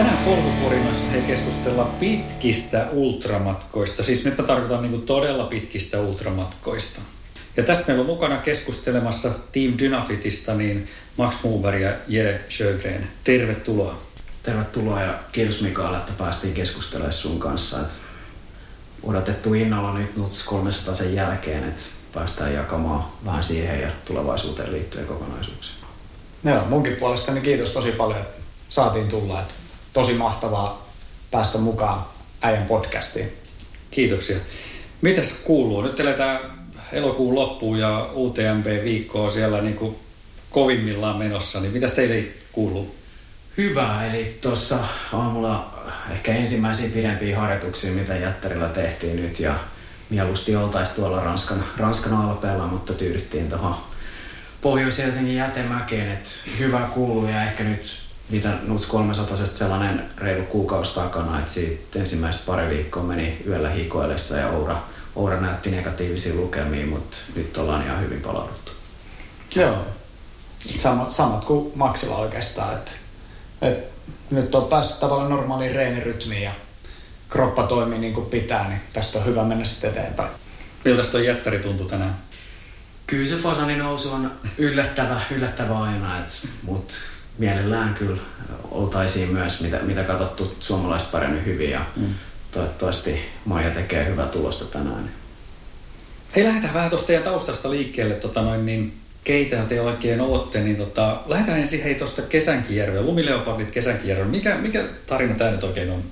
Tänään polkupurinassa he keskustellaan pitkistä ultramatkoista. Siis nyt mä tarkoitan niin todella pitkistä ultramatkoista. Ja tästä meillä on mukana keskustelemassa Team Dynafitista niin Max Muber ja Jere Sjögren. Tervetuloa. Tervetuloa ja kiitos Mikael, että päästiin keskustelemaan sun kanssa. Et odotettu innolla nyt NUTS 300 sen jälkeen, että päästään jakamaan vähän siihen ja tulevaisuuteen liittyen kokonaisuuksia. Joo, munkin puolestani kiitos tosi paljon, että saatiin tulla. Että tosi mahtavaa päästä mukaan äijän podcastiin. Kiitoksia. Mitäs kuuluu? Nyt eletään elokuun loppuun ja UTMB-viikkoa siellä niin kuin kovimmillaan menossa, niin mitäs teille kuuluu? Hyvä, eli tuossa aamulla ehkä ensimmäisiä pidempiä harjoituksia, mitä jättärillä tehtiin nyt ja mieluusti oltaisiin tuolla Ranskan, Ranskan alpeella, mutta tyydyttiin tuohon Pohjois-Helsingin jätemäkeen, että hyvä kuuluu ja ehkä nyt mitä NUTS 300 sellainen reilu kuukausi takana, että siitä ensimmäistä pari viikkoa meni yöllä hikoillessa ja Oura, Oura näytti negatiivisia lukemia, mutta nyt ollaan ihan hyvin palauduttu. Joo. Sama, samat kuin Maxilla oikeastaan, että, että nyt on päässyt tavallaan normaaliin reenirytmiin ja kroppa toimii niin kuin pitää, niin tästä on hyvä mennä sitten eteenpäin. Miltä tuo jättäri tuntui tänään? Kyllä se fasani nousu on yllättävä, yllättävä aina, mutta mielellään kyllä oltaisiin myös, mitä, mitä katsottu, suomalaiset paremmin hyvin ja mm. toivottavasti Maija tekee hyvää tulosta tänään. Hei, lähdetään vähän tuosta teidän taustasta liikkeelle, tota noin, niin keitä te oikein ootte, niin tota, lähdetään ensin hei tuosta Kesänkijärveä, Lumileopardit Kesänkijärveä. Mikä, mikä tarina tämä nyt oikein on?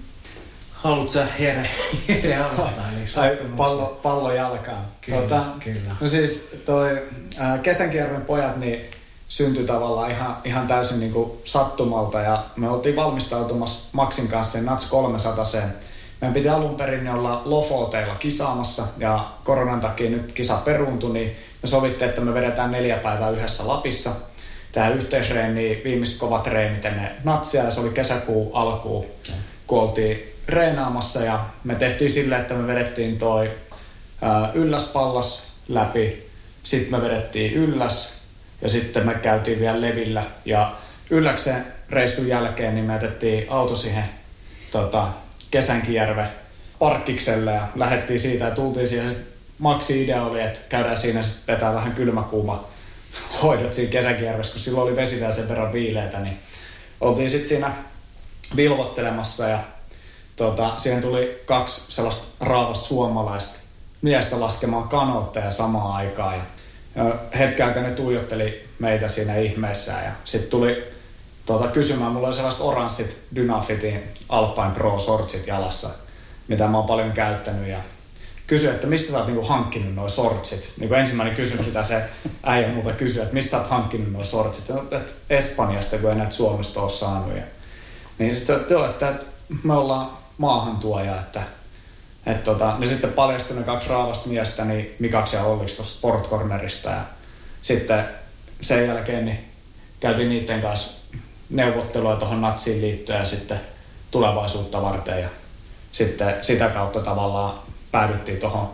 Haluatko sä Jere, Jere aloittaa? Sai pallo, pallo jalkaan. Kyllä, tota, kyllä. No siis toi äh, Kesänkijärven pojat, niin syntyi tavallaan ihan, ihan täysin niin kuin sattumalta ja me oltiin valmistautumassa Maxin kanssa Nats 300 meidän piti alun perin olla Lofoteilla kisaamassa ja koronan takia nyt kisa peruuntui, niin me sovittiin, että me vedetään neljä päivää yhdessä Lapissa. Tämä yhteisreeni, viimeiset kovat treenit ennen Natsia ja se oli kesäkuun alkuun, kun oltiin reenaamassa ja me tehtiin silleen, että me vedettiin toi ylläspallas läpi, sitten me vedettiin ylläs, ja sitten me käytiin vielä levillä ja ylläksen reissun jälkeen niin me jätettiin auto siihen tota, Kesänkijärve parkkikselle ja lähdettiin siitä ja tultiin siihen. Maksi idea oli, että käydään siinä sitten vetää vähän kylmäkuuma hoidot siinä Kesänkijärvessä, kun silloin oli vesi sen verran viileitä, niin oltiin sitten siinä vilvottelemassa ja tota, siihen tuli kaksi sellaista raavasta suomalaista miestä laskemaan kanootteja samaan aikaan ja ja hetken ne tuijotteli meitä siinä ihmeessä ja sitten tuli tuota, kysymään, mulla oli sellaiset oranssit Dynafitin Alpine Pro sortsit jalassa, mitä mä oon paljon käyttänyt ja kysyi, että mistä sä oot niinku hankkinut nuo sortsit. Niinku ensimmäinen kysymys, mitä se äijä muuta kysyi, että mistä sä oot hankkinut nuo sortsit. No, että Espanjasta, kun ei näitä Suomesta ole saanut. Ja, niin sitten että, että me ollaan maahantuoja, että et tota, ne sitten paljastui ne kaksi raavasta miestä, niin Mikaksi ja Olliksi tuosta. Ja sitten sen jälkeen niin käytiin niiden kanssa neuvottelua tuohon natsiin liittyen ja sitten tulevaisuutta varten. Ja sitten sitä kautta tavallaan päädyttiin tuohon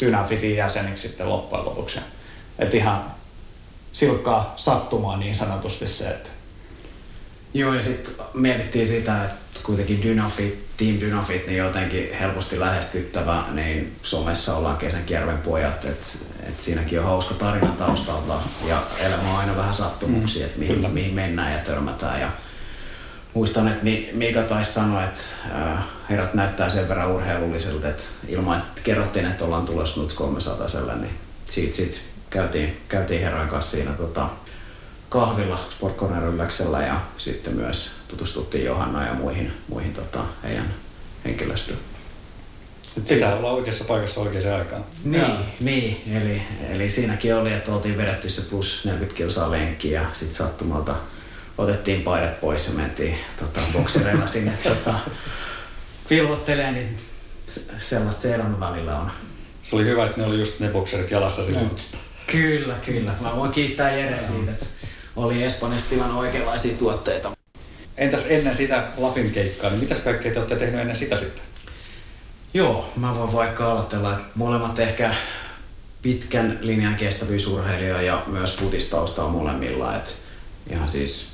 Dynafitin jäseniksi sitten loppujen lopuksi. Että ihan silkkaa sattumaa niin sanotusti se, että Joo, ja sitten mietittiin sitä, että kuitenkin Dynafit, Team Dynafit, niin jotenkin helposti lähestyttävä, niin somessa ollaan Kesänkierven pojat, että et siinäkin on hauska tarina taustalta ja elämä on aina vähän sattumuksia, mm, että mihin, mihin mennään ja törmätään. Ja muistan, että Mika taisi sanoa, että äh, herrat näyttää sen verran urheilulliselta, että ilman, että kerrottiin, että ollaan tulossa Nuts 300 niin siitä, siitä käytiin, käytiin herran kanssa siinä tota, kahvilla Sport Corner ja sitten myös tutustuttiin Johanna ja muihin, muihin tota, heidän henkilöstöön. Sitten pitää olla oikeassa paikassa oikeaan aikaan. Niin, niin. Eli, eli siinäkin oli, että oltiin vedetty se plus 40 kilsaa lenkki ja sitten sattumalta otettiin paidat pois ja mentiin tota, boksereilla sinne tota, pilvottelee, niin sellaista se elämän välillä on. Se oli hyvä, että ne oli just ne bokserit jalassa silloin. Kyllä, kyllä. Mä voin kiittää Jere siitä, että oli Espanjassa tilannut oikeanlaisia tuotteita. Entäs ennen sitä Lapin keikkaa, niin mitäs kaikkea te olette tehnyt ennen sitä sitten? Joo, mä voin vaikka aloitella, että molemmat ehkä pitkän linjan kestävyysurheilija ja myös futistausta on molemmilla. Että ihan siis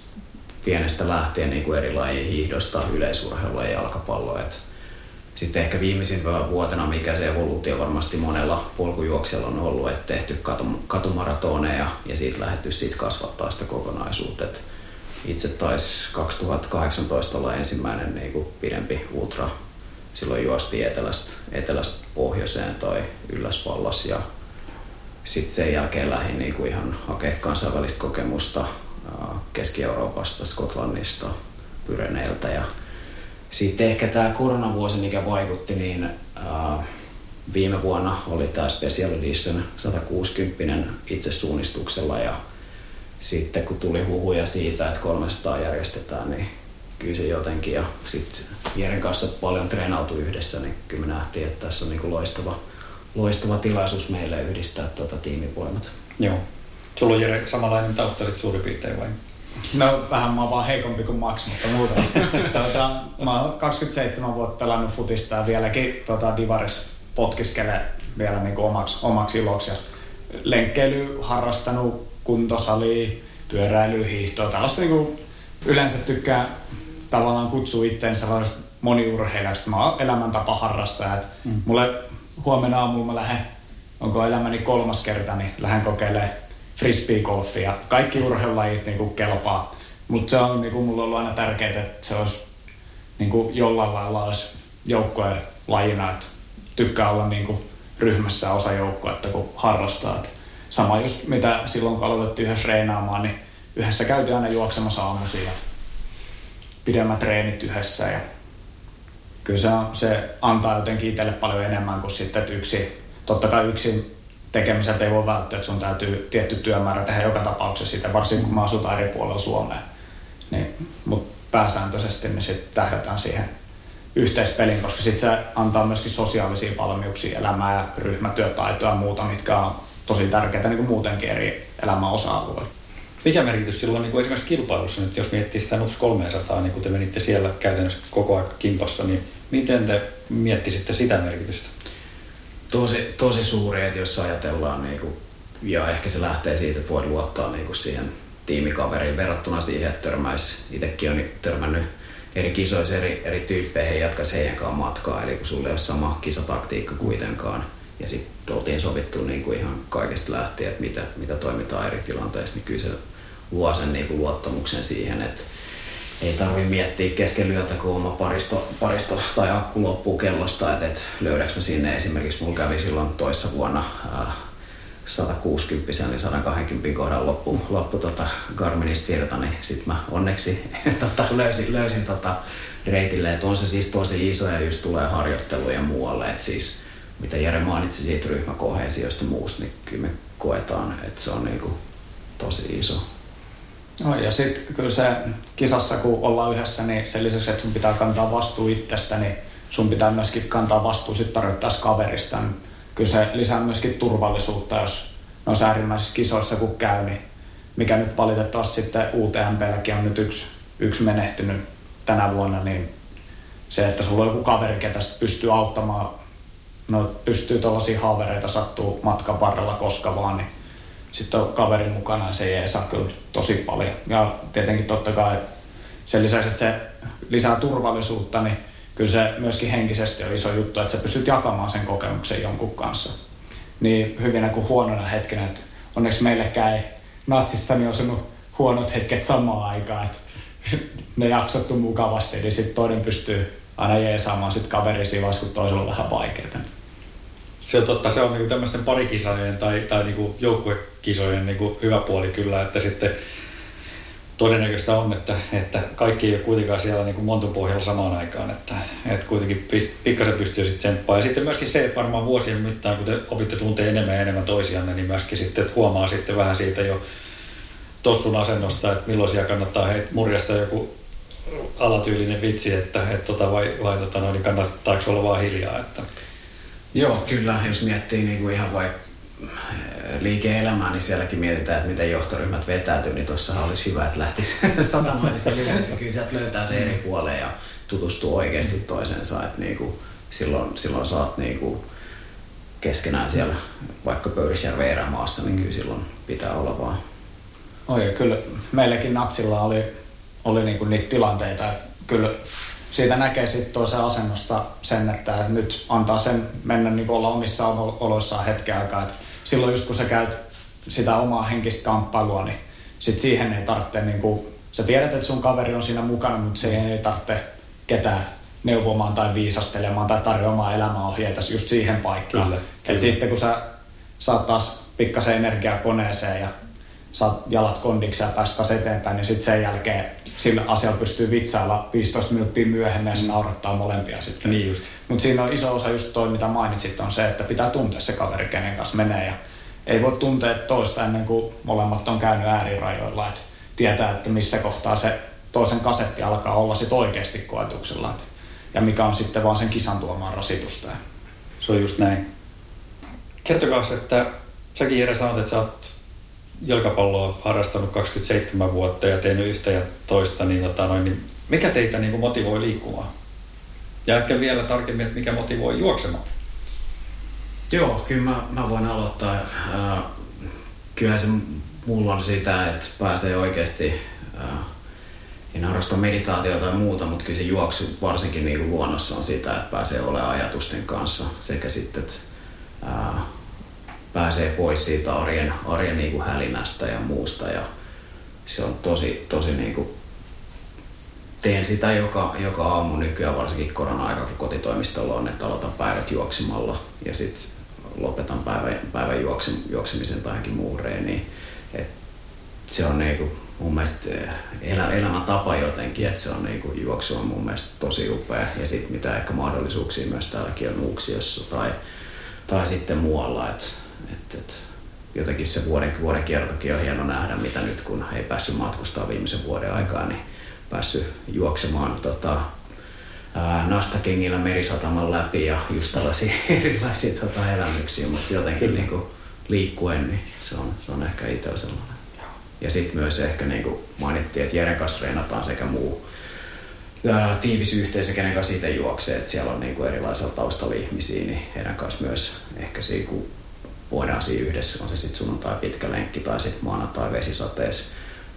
pienestä lähtien niin kuin eri lajien hiihdosta, yleisurheilua ja jalkapalloa. Et sitten ehkä viimeisimpänä vuotena, mikä se evoluutio varmasti monella polkujuoksella on ollut, että tehty katumaratoneja ja siitä lähdetty siitä kasvattaa sitä kokonaisuutta. Et itse taisi 2018 olla ensimmäinen niin kuin pidempi ultra. Silloin juosti etelästä, etelästä pohjoiseen tai ylläspallas ja sitten sen jälkeen lähdin niin kuin ihan hakea kansainvälistä kokemusta Keski-Euroopasta, Skotlannista, Pyreneiltä ja sitten ehkä tämä koronavuosi, mikä vaikutti, niin äh, viime vuonna oli tämä Special Edition 160 itse suunnistuksella ja sitten kun tuli huhuja siitä, että 300 järjestetään, niin kyllä se jotenkin ja sitten Jeren kanssa paljon treenautu yhdessä, niin kyllä me nähtiin, että tässä on niin loistava, loistava tilaisuus meille yhdistää tuota tiimivoimat. Joo. Sulla on Jere samanlainen tausta sitten suurin piirtein vai? No vähän mä oon vaan heikompi kuin Max, mutta muuta. tuota, mä oon 27 vuotta pelannut futista ja vieläkin tuota, Divaris potkiskelee vielä niin kuin omaksi, omaksi iloksi. Ja lenkkeily, harrastanut kuntosali, pyöräily, hiihtoa, tällaista niin kuin yleensä tykkää tavallaan kutsua itseensä sellaisesta moniurheilijaksi. Mä oon elämäntapa harrastaja. Mm. Mulle huomenna aamulla mä lähden, onko elämäni kolmas kerta, niin lähden kokeilemaan frisbeegolfia. Kaikki urheilulajit niin kuin kelpaa. Mutta se on niin kuin, mulla ollut aina tärkeää, että se olisi niin kuin jollain lailla olisi joukkojen lajina, että tykkää olla niin kuin ryhmässä osa joukkoa, että kun harrastaa. Että sama just mitä silloin kun aloitettiin yhdessä reenaamaan, niin yhdessä käytiin aina juoksemassa aamuisin ja pidemmät treenit yhdessä ja kyllä se, on, se antaa jotenkin itselle paljon enemmän kuin sitten, että yksi, totta kai yksin tekemiseltä ei voi välttyä, että sun täytyy tietty työmäärä tehdä joka tapauksessa siitä, varsinkin kun mä asutaan eri puolella Suomea. Niin, mutta pääsääntöisesti me sitten tähdätään siihen yhteispeliin, koska sitten se antaa myöskin sosiaalisia valmiuksia, elämää ja ryhmätyötaitoja ja muuta, mitkä on tosi tärkeitä niin kuin muutenkin eri elämän osa-alueilla. Mikä merkitys silloin niin kuin esimerkiksi kilpailussa nyt, jos miettii sitä NUTS 300, niin kun te menitte siellä käytännössä koko ajan kimpassa, niin miten te miettisitte sitä merkitystä? Tosi, tosi suuri, että jos ajatellaan, niin kuin, ja ehkä se lähtee siitä, että voit luottaa niin kuin siihen tiimikaveriin verrattuna siihen, että törmäisi, itsekin on törmännyt eri kisoissa eri, eri tyyppeihin jatkaisi heidän kanssaan matkaa, eli kun sulla ei ole sama kisataktiikka kuitenkaan. Ja sitten oltiin sovittu niin kuin ihan kaikesta lähtien, että mitä, mitä toimitaan eri tilanteissa, niin kyllä se luo sen niin kuin luottamuksen siihen, että ei tarvi miettiä kesken yötä, kun oma paristo, paristo tai akku loppuu kellosta, että et löydäks mä sinne esimerkiksi, mulla kävi silloin toissa vuonna äh, 160 eli 120 kohdan loppu, loppu tota Garminista virta, niin sit mä onneksi tota, löysin, löysin tota reitille, että on se siis tosi iso ja just tulee harjoitteluja muualle, että siis mitä Jere mainitsi siitä ryhmäkohesiosta ja muusta, niin kyllä me koetaan, että se on niinku tosi iso No, ja sitten kyllä se kisassa, kun ollaan yhdessä, niin sen lisäksi, että sun pitää kantaa vastuu itsestä, niin sun pitää myöskin kantaa vastuu sitten tarvittaessa kaverista. Niin kyllä se lisää myöskin turvallisuutta, jos noissa äärimmäisissä kisoissa kun käy, niin mikä nyt valitettavasti sitten UTMPlläkin on nyt yksi, yksi menehtynyt tänä vuonna, niin se, että sulla on joku kaveri, ketä pystyy auttamaan, no pystyy tuollaisia haavereita sattuu matkan varrella koska vaan, niin sitten on kaverin mukana ja se saa kyllä tosi paljon. Ja tietenkin totta kai sen lisäksi, että se lisää turvallisuutta, niin kyllä se myöskin henkisesti on iso juttu, että sä pystyt jakamaan sen kokemuksen jonkun kanssa. Niin hyvinä kuin huonona hetkenä, että onneksi meillekään ei natsissa niin osunut huonot hetket samaan aikaan, että ne jaksottu mukavasti, niin sitten toinen pystyy aina jeesaamaan sit kaveri siinä kun toisella on vähän vaikeaa. Se on totta, se on niinku tämmöisten parikisojen tai, tai niinku joukkuekisojen niinku hyvä puoli kyllä, että sitten todennäköistä on, että, että kaikki ei ole kuitenkaan siellä niin montun pohjalla samaan aikaan, että, että kuitenkin pikkasen pystyy sitten tsemppaa. Ja sitten myöskin se, että varmaan vuosien mittaan, kun te opitte tuntee enemmän ja enemmän toisianne, niin myöskin sitten, että huomaa sitten vähän siitä jo tossun asennosta, että milloin siellä kannattaa heit, murjasta joku alatyylinen vitsi, että, että tota, vai, vai tota, no, niin kannattaako olla vaan hiljaa. Että. Joo, kyllä, jos miettii niin kuin ihan vaikka liike-elämää, niin sielläkin mietitään, että miten johtoryhmät vetäytyy, niin tuossa olisi hyvä, että lähtisi niin se lyhyessä kyllä sieltä löytää se eri puoleen ja tutustuu oikeasti toisensa, että niinku, silloin, silloin saat niinku keskenään siellä vaikka Pöyrisjärven erämaassa, niin kyllä silloin pitää olla vaan. Oi, kyllä meilläkin Natsilla oli, oli niinku niitä tilanteita, että kyllä siitä näkee sitten toisen asennosta sen, että nyt antaa sen mennä niin olla omissa oloissaan hetken aikaa. Et silloin just kun sä käyt sitä omaa henkistä kamppailua, niin sit siihen ei tarvitse, niin kuin, sä tiedät, että sun kaveri on siinä mukana, mutta siihen ei tarvitse ketään neuvomaan tai viisastelemaan tai tarjoamaan elämäohjeita just siihen paikkaan. Kyllä, kyllä. Et sitten kun sä saat taas pikkasen energiaa koneeseen ja saat jalat kondiksi ja päästä taas eteenpäin, niin sitten sen jälkeen sillä asialla pystyy vitsailla 15 minuuttia myöhemmin ja se naurattaa molempia sitten. Niin just. Mutta siinä on iso osa just toi, mitä mainitsit, on se, että pitää tuntea se kaveri, kenen kanssa menee ja ei voi tuntea toista ennen kuin molemmat on käynyt äärirajoilla, että tietää, että missä kohtaa se toisen kasetti alkaa olla sit oikeasti koetuksella että, ja mikä on sitten vaan sen kisan tuomaan rasitusta. Se on just näin. Kertokaa, että säkin Jere sanot, että sä oot jalkapalloa harrastanut 27 vuotta ja tehnyt yhtä ja toista, niin, tota noin, niin mikä teitä niin kuin motivoi liikkumaan? Ja ehkä vielä tarkemmin, että mikä motivoi juoksemaan? Joo, kyllä mä, mä voin aloittaa. Kyllä se mulla on sitä, että pääsee oikeasti, en harrasta meditaatiota tai muuta, mutta kyllä se juoksu varsinkin niin luonnossa on sitä, että pääsee olemaan ajatusten kanssa sekä sitten, että pääsee pois siitä arjen, arjen niin kuin hälinästä ja muusta. Ja se on tosi, tosi niin kuin, teen sitä joka, joka aamu nykyään, varsinkin korona-aika, kun kotitoimistolla on, että aloitan päivät juoksimalla ja sitten lopetan päivän, päivän juoksim, juoksemisen tai johonkin muuhun reeniin. Et se on niinku mun mielestä eh, elä, elämäntapa jotenkin, että se on niinku, juoksu on mun mielestä tosi upea. Ja sitten mitä ehkä mahdollisuuksia myös täälläkin on Uuksiossa tai, tai sitten muualla. Et et, jotenkin se vuoden, vuoden kiertokin on hieno nähdä, mitä nyt kun ei päässyt matkustaa viimeisen vuoden aikaa, niin päässyt juoksemaan tota, nastakengillä merisataman läpi ja just tällaisia erilaisia tota, elämyksiä, mutta jotenkin niin kuin, liikkuen, niin se on, se on ehkä itsellä sellainen. Ja sitten myös ehkä niin kuin mainittiin, että Jeren kanssa reenataan sekä muu ää, tiivis yhteisö, kenen kanssa itse juoksee, että siellä on niin kuin erilaisilla taustalla ihmisiä, niin heidän kanssa myös ehkä se, kun voidaan siinä yhdessä, on se sitten sunnuntai pitkä lenkki tai sitten maanantai vesisateessa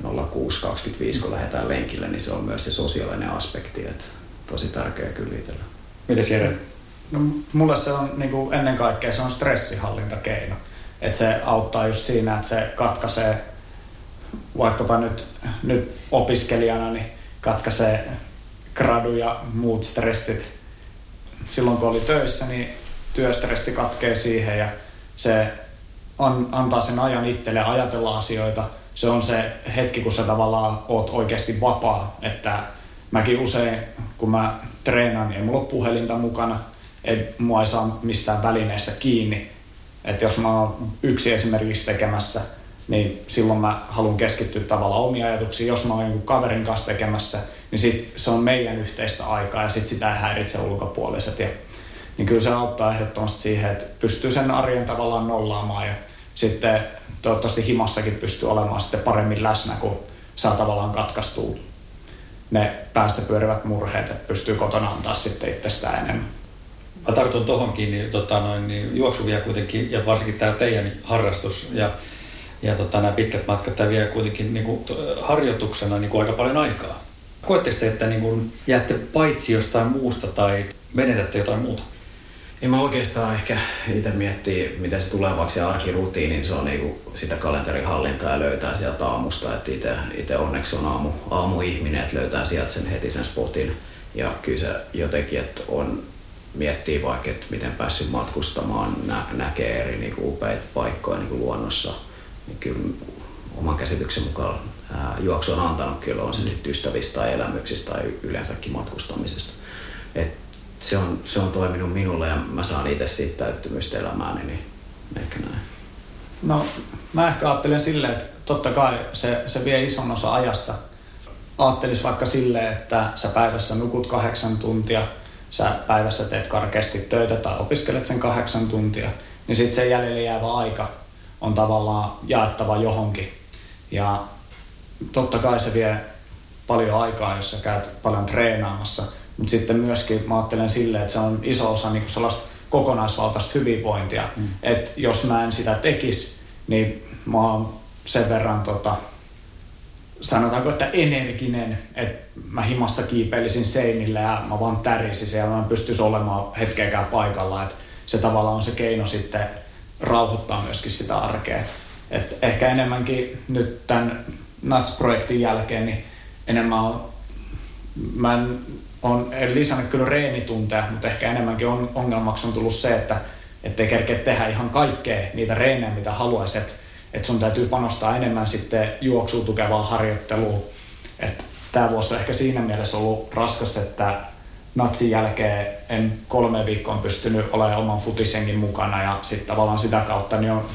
06.25, kun lähdetään lenkille, niin se on myös se sosiaalinen aspekti, että tosi tärkeä kyllä itsellä. Mites Jere? No, mulle se on niin kuin ennen kaikkea se on stressihallintakeino. Että se auttaa just siinä, että se katkaisee vaikkapa nyt, nyt opiskelijana, niin katkaisee gradu ja muut stressit. Silloin kun oli töissä, niin työstressi katkee siihen ja se on, antaa sen ajan itselle ajatella asioita. Se on se hetki, kun sä tavallaan oot oikeasti vapaa. Että mäkin usein, kun mä treenaan, niin ei mulla ole puhelinta mukana. Ei, mua ei saa mistään välineestä kiinni. Että jos mä oon yksi esimerkiksi tekemässä, niin silloin mä haluan keskittyä tavallaan omiin ajatuksiin. Jos mä oon jonkun kaverin kanssa tekemässä, niin sit se on meidän yhteistä aikaa ja sit sitä ei häiritse ulkopuoliset. Ja niin kyllä se auttaa ehdottomasti siihen, että pystyy sen arjen tavallaan nollaamaan ja sitten toivottavasti himassakin pystyy olemaan sitten paremmin läsnä, kun saa tavallaan katkaistua ne päässä pyörivät murheet, että pystyy kotona antaa sitten itsestään enemmän. Mä tartun tuohonkin, niin, tota, noin, niin juoksu vie kuitenkin, ja varsinkin tämä teidän harrastus ja, ja tota, nämä pitkät matkat, tämä vie kuitenkin niin kuin, harjoituksena niin kuin aika paljon aikaa. Koetteko te, että niin kuin, jäätte paitsi jostain muusta tai menetätte jotain muuta? En mä oikeastaan ehkä itse miettii, miten se tulevaksi ja arkirutiini, niin se on niinku sitä kalenterihallintaa ja löytää sieltä aamusta. Että itse onneksi on aamu, aamuihminen, että löytää sieltä sen heti sen spotin. Ja kyllä se jotenkin, että on miettii vaikka, että miten päässyt matkustamaan, nä, näkee eri niinku upeita paikkoja niinku luonnossa. Niin kyllä oman käsityksen mukaan ää, juoksu on antanut kyllä, on se sitten ystävistä tai elämyksistä tai yleensäkin matkustamisesta. Et se, on, se on toiminut minulle ja mä saan itse siitä täyttymystä elämääni, niin ehkä näin. No mä ehkä ajattelen silleen, että totta kai se, se vie ison osa ajasta. Aattelis vaikka silleen, että sä päivässä nukut kahdeksan tuntia, sä päivässä teet karkeasti töitä tai opiskelet sen kahdeksan tuntia, niin sitten se jäljelle jäävä aika on tavallaan jaettava johonkin. Ja totta kai se vie paljon aikaa, jos sä käyt paljon treenaamassa, mutta sitten myöskin mä ajattelen silleen, että se on iso osa niin sellaista kokonaisvaltaista hyvinvointia. Mm. Että jos mä en sitä tekisi, niin mä oon sen verran tota, sanotaanko, että energinen, että mä himassa kiipeilisin seinille ja mä vaan tärisin ja mä en pystyisi olemaan hetkeäkään paikalla. Että se tavallaan on se keino sitten rauhoittaa myöskin sitä arkea. Et ehkä enemmänkin nyt tämän NATS-projektin jälkeen, niin enemmän on, mä en, on, lisännyt kyllä reenitunteja, mutta ehkä enemmänkin on, ongelmaksi on tullut se, että ei kerkeä tehdä ihan kaikkea niitä reenejä, mitä haluaisit. Että et sun täytyy panostaa enemmän sitten juoksuun tukevaan harjoitteluun. Että tämä vuosi on ehkä siinä mielessä ollut raskas, että natsin jälkeen en kolme viikkoa pystynyt olemaan oman futisengin mukana ja sitten tavallaan sitä kautta niin on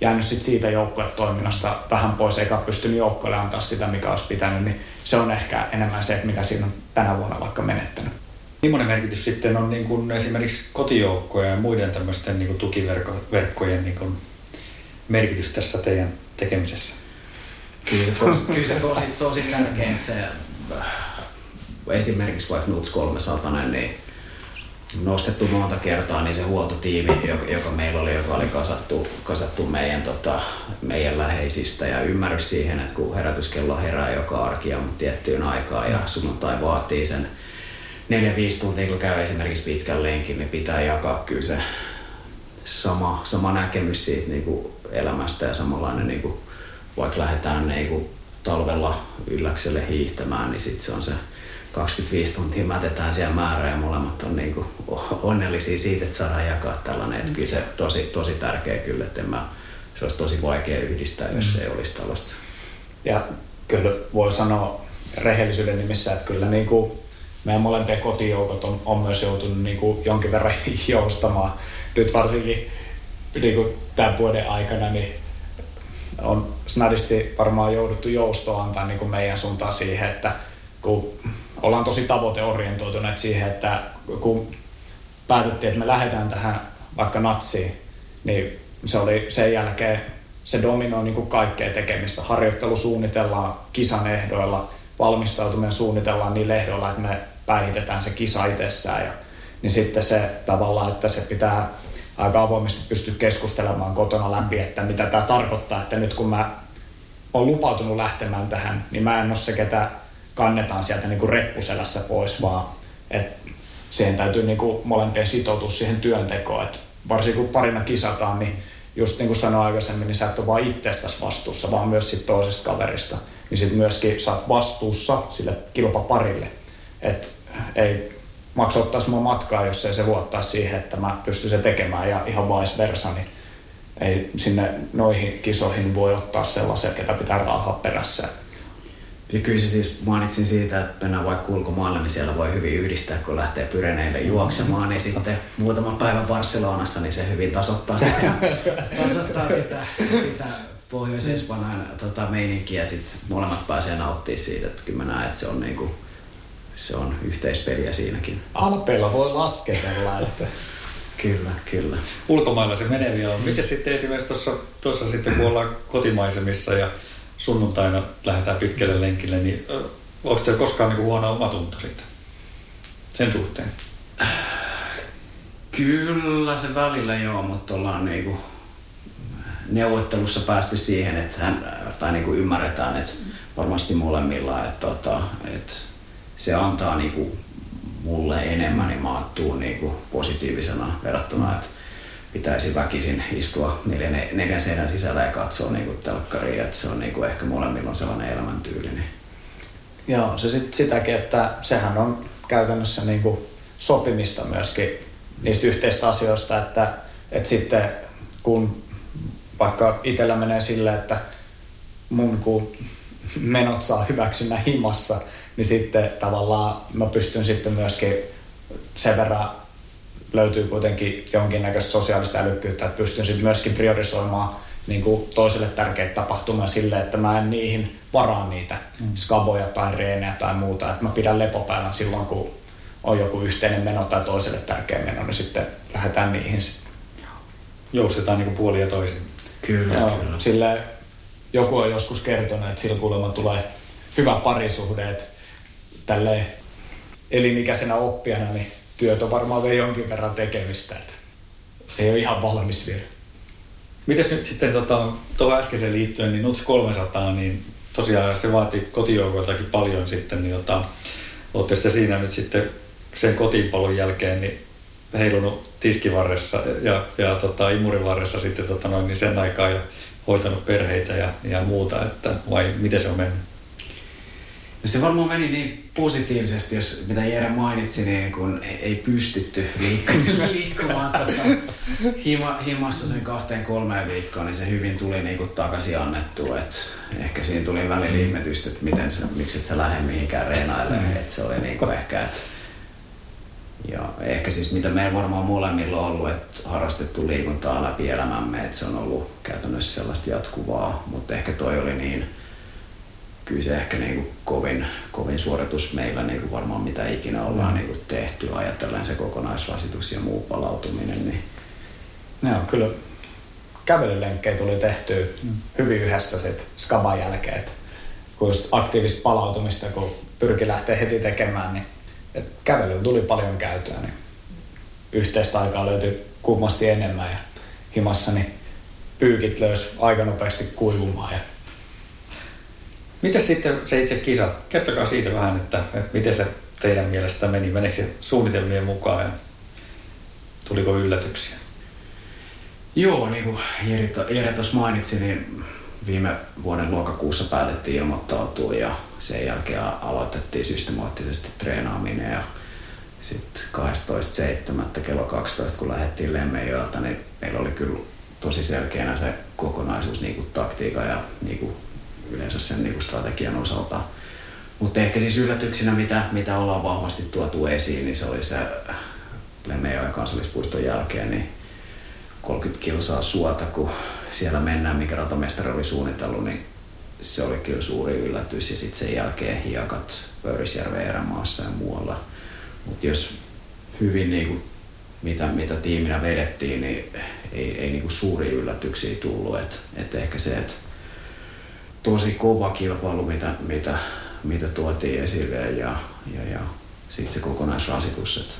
jäänyt sit siitä joukkuetoiminnasta vähän pois eikä pystynyt joukkoille antaa sitä, mikä olisi pitänyt, niin se on ehkä enemmän se, että mitä siinä on tänä vuonna vaikka menettänyt. Millainen merkitys sitten on niin kuin esimerkiksi kotijoukkojen ja muiden tämmöisten niin kuin tukiverkkojen niin kuin merkitys tässä teidän tekemisessä? Kyllä, tos, kyllä se tosi, tosi tärkeä, että se esimerkiksi vaikka Nuts 300, niin nostettu monta kertaa, niin se huoltotiimi, joka, joka meillä oli, joka oli kasattu, kasattu meidän, tota, meidän läheisistä. Ja ymmärrys siihen, että kun herätyskello herää joka arkia mutta tiettyyn aikaan ja sunnuntai vaatii sen 4-5 tuntia, kun käy esimerkiksi pitkän lenkin, niin pitää jakaa kyllä se sama, sama näkemys siitä niin kuin elämästä ja samanlainen, niin kuin, vaikka lähdetään niin kuin, talvella ylläkselle hiihtämään, niin sitten se on se 25 tuntia mätetään siellä määrä ja molemmat on niin kuin onnellisia siitä, että saadaan jakaa tällainen. Että kyllä se tosi, tosi tärkeä kyllä, että mä, se olisi tosi vaikea yhdistää, jos mm. ei olisi tällaista. Ja kyllä voi sanoa rehellisyyden nimissä, että kyllä niin kuin meidän molempien kotijoukot on, on myös joutunut niin kuin jonkin verran joustamaan. Nyt varsinkin niin kuin tämän vuoden aikana niin on snadisti varmaan jouduttu joustoa antaa niin kuin meidän suuntaan siihen, että kun ollaan tosi tavoiteorientoituneet siihen, että kun päätettiin, että me lähdetään tähän vaikka natsiin, niin se oli sen jälkeen, se dominoi niin kuin kaikkea tekemistä. Harjoittelu suunnitellaan kisan ehdoilla, valmistautuminen suunnitellaan niin ehdoilla, että me päihitetään se kisa itsessään. Ja, niin sitten se tavallaan, että se pitää aika avoimesti pystyä keskustelemaan kotona läpi, että mitä tämä tarkoittaa, että nyt kun mä olen lupautunut lähtemään tähän, niin mä en ole se, ketä kannetaan sieltä niin kuin reppuselässä pois, vaan että siihen täytyy niin kuin molempien sitoutua siihen työntekoon. Että varsinkin kun parina kisataan, niin just niin kuin sanoin aikaisemmin, niin sä et ole vain itsestäsi vastuussa, vaan myös siitä toisesta kaverista. Niin sitten myöskin sä oot vastuussa sille kilpaparille. Että ei maksa ottaa mua matkaa, jos ei se luottaa siihen, että mä pystyn se tekemään ja ihan vice versa, niin ei sinne noihin kisoihin voi ottaa sellaisia, ketä pitää raahaa perässä. Ja kyllä se siis mainitsin siitä, että mennään vaikka ulkomaille, niin siellä voi hyvin yhdistää, kun lähtee Pyreneille juoksemaan, niin sitten muutaman päivän Barcelonassa, niin se hyvin tasoittaa sitä, tasoittaa sitä, sitä Pohjois-Espanjan tota, meininkiä. Sitten molemmat pääsee nauttimaan siitä, että kyllä mä näen, että se on, niinku, se on yhteispeliä siinäkin. Alpeilla voi lasketella, että... Kyllä, kyllä. Ulkomailla se menee vielä. Miten sitten esimerkiksi tuossa, tuossa sitten, kun ollaan kotimaisemissa ja sunnuntaina lähdetään pitkälle lenkille, niin onko teillä koskaan niin huono omatunto sitten sen suhteen? Kyllä se välillä joo, mutta ollaan niinku neuvottelussa päästy siihen, että hän, tai niinku ymmärretään, että varmasti molemmilla, että, tota, että se antaa niinku mulle enemmän, niin mä niinku positiivisena verrattuna, että pitäisi väkisin istua neljän, neljän seinän sisällä ja katsoa niin telkkaria, että se on niin kuin ehkä molemmilla on sellainen elämäntyyli. Niin. Joo, se sit sitäkin, että sehän on käytännössä niin kuin sopimista myöskin niistä yhteistä asioista, että, että sitten kun vaikka itsellä menee sille, että mun kun menot saa hyväksynnä himassa, niin sitten tavallaan mä pystyn sitten myöskin sen verran löytyy kuitenkin jonkinnäköistä sosiaalista älykkyyttä, että pystyn sitten myöskin priorisoimaan niin kuin toiselle tärkeitä tapahtumia sille, että mä en niihin varaan niitä mm. skaboja tai reenejä tai muuta. Että mä pidän lepopäivän silloin, kun on joku yhteinen meno tai toiselle tärkeä meno, niin sitten lähdetään niihin sitten. Joustetaan niin kuin puoli ja toisin. Kyllä, Joo, kyllä. Sille joku on joskus kertonut, että sillä kuulemma tulee hyvä parisuhde, että tälleen elinikäisenä oppijana, niin työt varmaan vielä jonkin verran tekemistä, että ei ole ihan valmis vielä. Mites nyt sitten tota, tuohon äskeiseen liittyen, niin Nuts 300, niin tosiaan se vaati kotijoukoiltakin paljon sitten, niin tota, olette sitten siinä nyt sitten sen kotiinpalon jälkeen niin heilunut tiskivarressa ja, ja tota, imurivarressa sitten tota noin, niin sen aikaa ja hoitanut perheitä ja, ja muuta, että vai miten se on mennyt? Se varmaan meni niin positiivisesti, jos mitä Jere mainitsi, niin kun ei, pystytty liikkumaan, liikkumaan tota, hima, himassa sen kahteen kolmeen viikkoon, niin se hyvin tuli niin kuin takaisin annettu. Et ehkä siinä tuli välillä ihmetystä, että miten se, miksi et sä lähde mihinkään reenailemaan. Et se oli niin kuin ehkä, että ja ehkä siis mitä meillä varmaan molemmilla on ollut, että harrastettu liikuntaa läpi elämämme, että se on ollut käytännössä sellaista jatkuvaa, mutta ehkä toi oli niin, kyllä se ehkä niin kuin kovin, kovin suoritus meillä niin kuin varmaan mitä ikinä ollaan niin kuin tehty, ajatellen se kokonaisrasitus ja muu palautuminen. Niin. Joo, kyllä kävelylenkkejä tuli tehtyä mm. hyvin yhdessä sit skaban jälkeen. Kun aktiivista palautumista, kun pyrki lähteä heti tekemään, niin et kävelyyn tuli paljon käytöä, niin yhteistä aikaa löytyi kummasti enemmän ja himassa niin pyykit löysi aika nopeasti kuivumaan. Ja Miten sitten se itse kisa? Kertokaa siitä vähän, että, että miten se teidän mielestä meni. Meneekö se suunnitelmien mukaan ja tuliko yllätyksiä? Joo, niin kuin Jere, Jere tuossa mainitsi, niin viime vuoden lokakuussa päätettiin ilmoittautua ja sen jälkeen aloitettiin systemaattisesti treenaaminen ja sitten 12.7. kello 12, kun lähdettiin Lemmenjoelta, niin meillä oli kyllä tosi selkeänä se kokonaisuus niin kuin taktiikan ja niin kuin yleensä sen niin kuin strategian osalta. Mutta ehkä siis yllätyksinä, mitä, mitä ollaan vahvasti tuotu esiin, niin se oli se Lemmenjoen kansallispuiston jälkeen, niin 30 kilsaa suota, kun siellä mennään, mikä ratamestari oli suunnitellut, niin se oli kyllä suuri yllätys. Ja sitten sen jälkeen hiekat Pöyrisjärven erämaassa ja muualla. Mutta jos hyvin niin kuin, mitä, mitä tiiminä vedettiin, niin ei, ei niin kuin suuria yllätyksiä tullut. Et, et ehkä se, että tosi kova kilpailu, mitä, mitä, mitä tuotiin esille ja, ja, ja sitten se kokonaisrasitus, että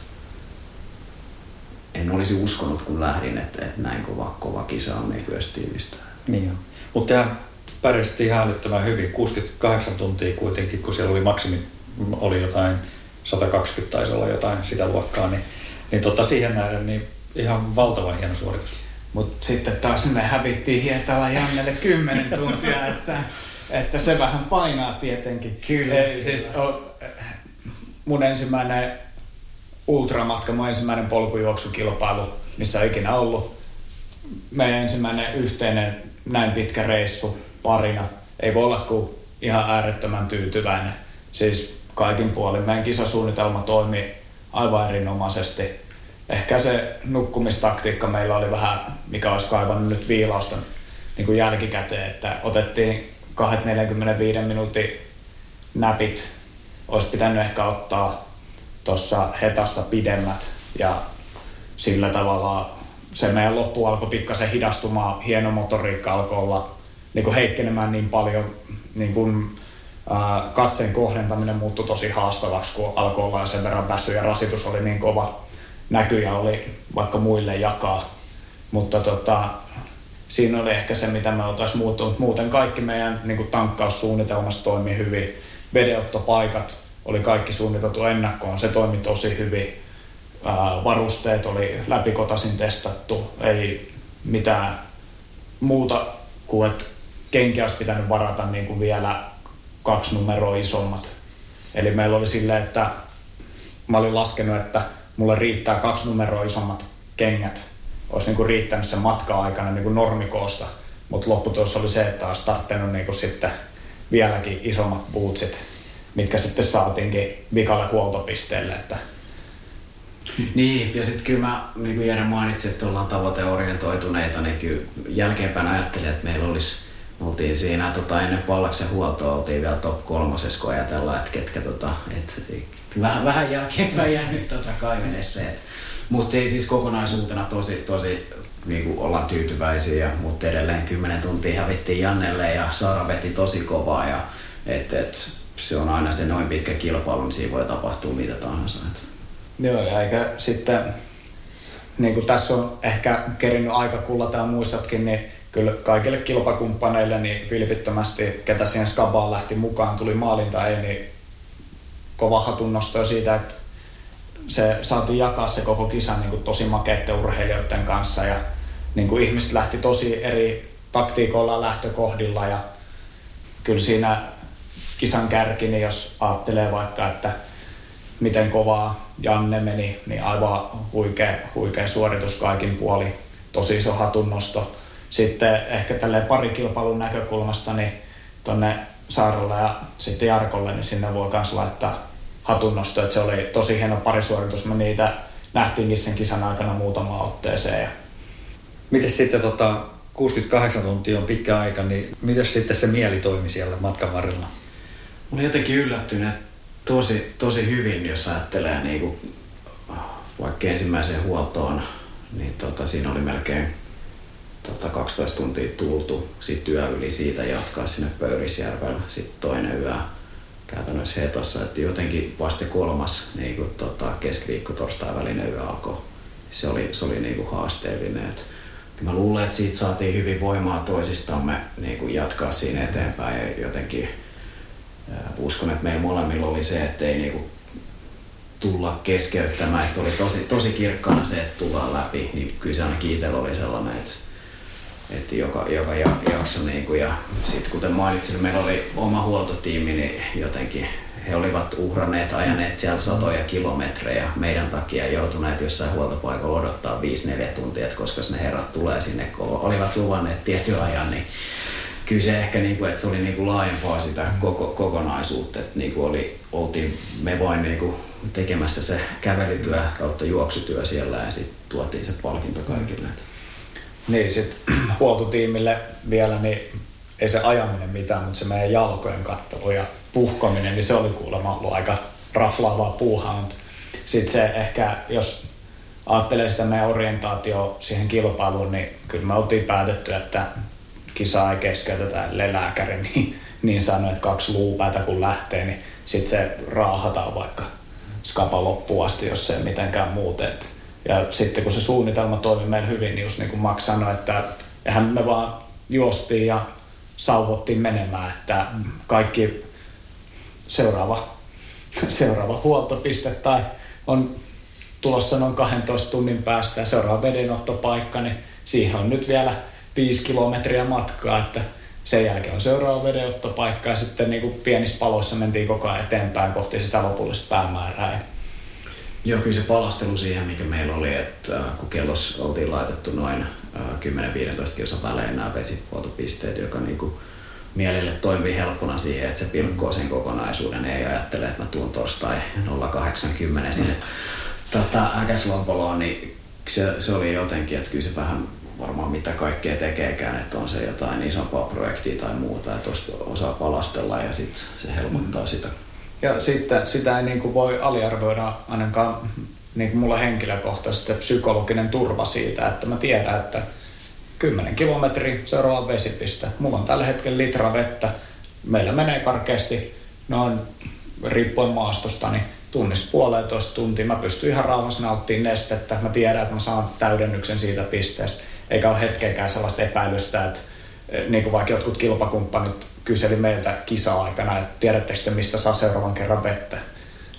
en olisi uskonut, kun lähdin, että, että näin kova, kova kisa on niin myös tiivistä. Niin. Mutta tehän pärjäsitte ihan älyttömän hyvin, 68 tuntia kuitenkin, kun siellä oli maksimi, oli jotain 120 taisi olla jotain sitä luokkaa, niin, niin tota siihen nähden niin ihan valtava hieno suoritus. Mutta sitten taas me hävittiin Hietala Jannelle 10 tuntia, että, että se vähän painaa tietenkin. Kyllä. Ei, siis o, mun ensimmäinen ultramatka, mun ensimmäinen polkujuoksukilpailu, missä on ikinä ollut. Meidän ensimmäinen yhteinen näin pitkä reissu parina. Ei voi olla kuin ihan äärettömän tyytyväinen. Siis kaikin puolin. Meidän kisasuunnitelma toimi aivan erinomaisesti. Ehkä se nukkumistaktiikka meillä oli vähän, mikä olisi kaivannut nyt viilausta niin kuin jälkikäteen, että otettiin 245 minuutin näpit. Olisi pitänyt ehkä ottaa tuossa hetassa pidemmät ja sillä tavalla se meidän loppu alkoi pikkasen hidastumaan, hieno motoriikka alkoi olla niin kuin heikkenemään niin paljon, niin kuin, ää, katseen kohdentaminen muuttui tosi haastavaksi, kun alkoi olla sen verran väsy ja rasitus oli niin kova näkyjä oli vaikka muille jakaa. Mutta tota, siinä oli ehkä se, mitä me oltaisiin muuttunut. Muuten kaikki meidän niin kuin tankkaussuunnitelmassa toimi hyvin. Vedeottopaikat oli kaikki suunniteltu ennakkoon, se toimi tosi hyvin. Ää, varusteet oli läpikotasin testattu, ei mitään muuta kuin, että kenkiä olisi pitänyt varata niin kuin vielä kaksi numeroa isommat. Eli meillä oli silleen, että mä olin laskenut, että mulle riittää kaksi numeroa isommat kengät. Olisi niin kuin riittänyt sen matka-aikana niin kuin normikoosta. Mutta lopputulos oli se, että olisi tarttunut niin sitten vieläkin isommat bootsit, mitkä sitten saatiinkin vikalle huoltopisteelle, että niin, ja sitten kyllä mä, niin kuin Jere mainitsi, että ollaan tavoiteorientoituneita, niin kyllä jälkeenpäin ajattelin, että meillä olisi, me oltiin siinä tota, ennen Pallaksen huoltoa, oltiin vielä top kolmosessa, kun ajatellaan, että ketkä tota, et, vähän, vähän jälkeenpäin jäänyt tota kaimenessa, mutta ei siis kokonaisuutena tosi, tosi niin kuin ollaan tyytyväisiä, mutta edelleen 10 tuntia hävittiin Jannelle ja Saara veti tosi kovaa ja et, et, se on aina se noin pitkä kilpailu, niin siinä voi tapahtua mitä tahansa. Et. Joo, ja eikä sitten, niin kuin tässä on ehkä kerinnyt aika kullata ja muistatkin, niin kyllä kaikille kilpakumppaneille niin vilpittömästi, ketä siihen skabaan lähti mukaan, tuli maalin tai ei, niin kova hatunnosto siitä, että se saatiin jakaa se koko kisa niin kuin tosi makeitten urheilijoiden kanssa ja niin kuin ihmiset lähti tosi eri taktiikoilla lähtökohdilla ja kyllä siinä kisan kärki, niin jos ajattelee vaikka, että miten kovaa Janne meni, niin aivan huikea, huikea suoritus kaikin puoli, tosi iso hatunnosto. Sitten ehkä tälleen parikilpailun näkökulmasta, niin tonne Saarolle ja sitten Jarkolle, niin sinne voi myös laittaa hatunnosto, että se oli tosi hieno parisuoritus. Me niitä nähtiinkin sen kisan aikana muutama otteeseen. Ja... Miten sitten tota, 68 tuntia on pitkä aika, niin miten sitten se mieli toimi siellä matkan varrella? Mä jotenkin yllättynyt tosi, tosi hyvin, jos ajattelee niin kuin, vaikka ensimmäiseen huoltoon, niin tota, siinä oli melkein tota, 12 tuntia tultu, sitten yö yli siitä jatkaa sinne Pöyrisjärvellä, sitten toinen yö käytännössä hetossa, että jotenkin vasta kolmas niin kuin, tota, keskiviikko torstai välinen yö alkoi. Se oli, se oli niin kuin haasteellinen. Et, mä luulen, että siitä saatiin hyvin voimaa toisistamme niin kuin jatkaa siinä eteenpäin ja jotenkin ää, uskon, että meillä molemmilla oli se, että ei niin kuin, tulla keskeyttämään, että oli tosi, tosi kirkkaana se, että tullaan läpi, niin kyllä se ainakin itsellä oli sellainen, että että joka, joka jakso. Niin kuin, ja sitten kuten mainitsin, meillä oli oma huoltotiimi, niin jotenkin he olivat uhranneet, ajaneet siellä satoja kilometrejä meidän takia joutuneet jossain huoltopaikalla odottaa 5-4 tuntia, että koska ne herrat tulee sinne, kun olivat luvanneet tietyn ajan, niin kyllä se ehkä, niin kuin, että se oli niin kuin laajempaa sitä koko, kokonaisuutta, että niin kuin oli, oltiin me vain niin kuin tekemässä se kävelytyö kautta juoksutyö siellä ja sitten tuotiin se palkinto kaikille. Että niin, sitten huoltotiimille vielä, niin ei se ajaminen mitään, mutta se meidän jalkojen kattelu ja puhkominen, niin se oli kuulemma ollut aika raflaavaa puuhaa. Sitten se ehkä, jos ajattelee sitä meidän orientaatio siihen kilpailuun, niin kyllä me oltiin päätetty, että kisa ei keskeytetä, ellei lääkäri niin, niin sanoi, että kaksi luupäätä kun lähtee, niin sitten se raahataan vaikka skapa loppuun asti, jos ei mitenkään muuten. Että ja sitten kun se suunnitelma toimi meillä hyvin, niin just niin kuin Max sanoi, että eihän me vaan juostiin ja sauvottiin menemään, että kaikki seuraava, seuraava huoltopiste tai on tulossa noin 12 tunnin päästä ja seuraava vedenottopaikka, niin siihen on nyt vielä 5 kilometriä matkaa, että sen jälkeen on seuraava vedenottopaikka ja sitten niin kuin pienissä paloissa mentiin koko ajan eteenpäin kohti sitä lopullista päämäärää. Joo, kyllä se palastelu siihen, mikä meillä oli, että äh, kun kellos oltiin laitettu noin 10-15 äh, kilsan välein nämä vesihuoltopisteet, joka niinku mielelle toimii helppona siihen, että se pilkkoo sen kokonaisuuden. Ei ajattele, että mä tuun torstai 080 sinne tota, äkäslompoloon, niin se, se, oli jotenkin, että kyllä se vähän varmaan mitä kaikkea tekeekään, että on se jotain isompaa projektia tai muuta, että osaa palastella ja sitten se helpottaa sitä ja sitten sitä ei niin kuin voi aliarvioida ainakaan niin kuin mulla henkilökohtaisesti psykologinen turva siitä, että mä tiedän, että 10 kilometri seuraava vesipiste. Mulla on tällä hetkellä litra vettä. Meillä menee karkeasti noin riippuen maastosta, niin tunnista puolitoista tuntia. Mä pystyn ihan rauhassa nauttimaan nestettä. Mä tiedän, että mä saan täydennyksen siitä pisteestä. Eikä ole hetkeäkään sellaista epäilystä, että eh, niin kuin vaikka jotkut kilpakumppanit kyseli meiltä kisa-aikana, että tiedättekö te, mistä saa seuraavan kerran vettä.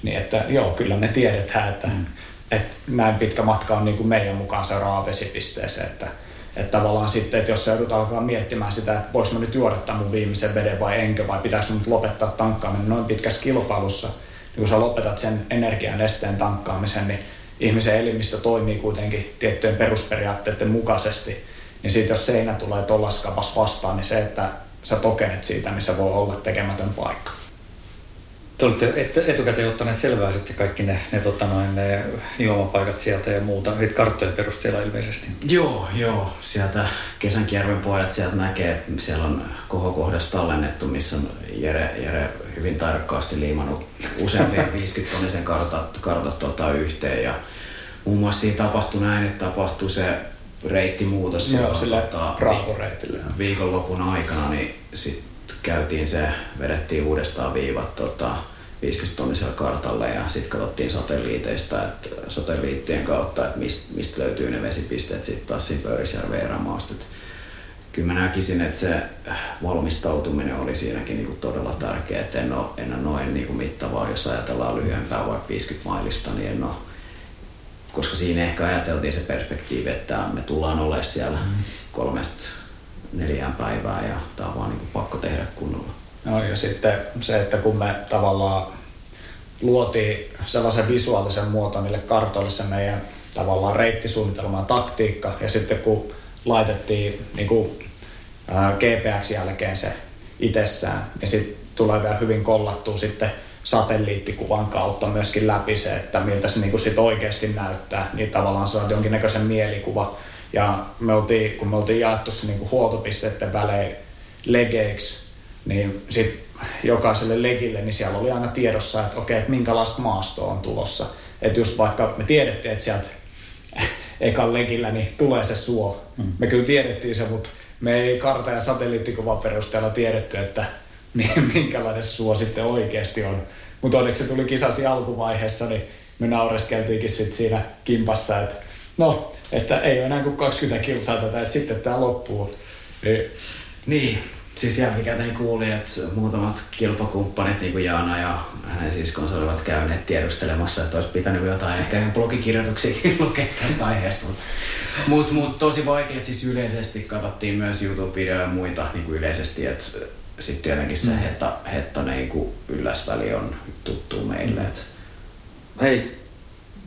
Niin että joo, kyllä me tiedetään, että, mm. että näin pitkä matka on niin kuin meidän mukaan seuraavaan vesipisteeseen. Että, että tavallaan sitten, että jos joudut alkaa miettimään sitä, että vois mä nyt juoda tämän mun viimeisen veden vai enkö, vai pitäisi nyt lopettaa tankkaaminen noin pitkässä kilpailussa, niin kun sä lopetat sen energian esteen tankkaamisen, niin ihmisen elimistö toimii kuitenkin tiettyjen perusperiaatteiden mukaisesti. Niin siitä jos seinä tulee tollaskapas vastaan, niin se, että sä tokenet siitä, niin se voi olla tekemätön paikka. Te olette etukäteen ottaneet selvää sitten kaikki ne, ne, tota noin, ne juomapaikat sieltä ja muuta, niitä karttojen perusteella ilmeisesti. Joo, joo. Sieltä Kesänkijärven pojat sieltä näkee, siellä on kohokohdassa tallennettu, missä on Jere, Jere hyvin tarkkaasti liimannut useampia 50 tonnisen kartat, kartat tota yhteen. Ja muun muassa siinä tapahtui näin, että tapahtui se reittimuutos Joo, sillä tota, viikonlopun aikana, niin sitten käytiin se, vedettiin uudestaan viivat tota, 50 tonnisella kartalle ja sitten katsottiin satelliiteista, että satelliittien kautta, että mistä mist löytyy ne vesipisteet sitten taas siinä Pöyrisjärven erämaasta. Kyllä mä näkisin, että se valmistautuminen oli siinäkin niinku todella tärkeä, että en ole, en ole noin niinku mittavaa, jos ajatellaan lyhyempää vaikka 50 mailista, niin en ole, koska siinä ehkä ajateltiin se perspektiivi, että me tullaan olemaan siellä kolmesta neljään päivää ja tämä on vaan niinku pakko tehdä kunnolla. No ja sitten se, että kun me tavallaan luotiin sellaisen visuaalisen muoton niille kartoille se meidän tavallaan reittisuunnitelma ja taktiikka ja sitten kun laitettiin niin kuin, ää, GPX jälkeen se itsessään, niin sitten tulee vielä hyvin kollattua sitten satelliittikuvan kautta myöskin läpi se, että miltä se niin sit oikeasti näyttää, niin tavallaan saat jonkinnäköisen mielikuva. Ja me oltiin, kun me oltiin jaettu se niin huoltopisteiden välein legeiksi, niin sit jokaiselle legille, niin siellä oli aina tiedossa, että okei, että minkälaista maastoa on tulossa. Että just vaikka me tiedettiin, että sieltä ekan legillä niin tulee se suo. Mm. Me kyllä tiedettiin se, mutta me ei karta- ja satelliittikuvan perusteella tiedetty, että minkälainen suo sitten oikeasti on. Mutta onneksi se tuli kisasi alkuvaiheessa, niin me naureskeltiinkin sitten siinä kimpassa, että no, että ei ole enää kuin 20 kilsaa tätä, että sitten tämä loppuu. Niin, Niin, siis jälkikäteen kuuli, että muutamat kilpakumppanit, niin kuin Jaana ja hänen siskonsa olivat käyneet tiedustelemassa, että olisi pitänyt jotain ehkä ihan blogikirjoituksiakin lukea tästä aiheesta. Mutta mut, mut, tosi vaikea, siis yleisesti katsottiin myös YouTube-videoja ja muita niin kuin yleisesti, että sitten tietenkin se hetta, hetta niin kuin ylläsväli on tuttu meille. Että Hei,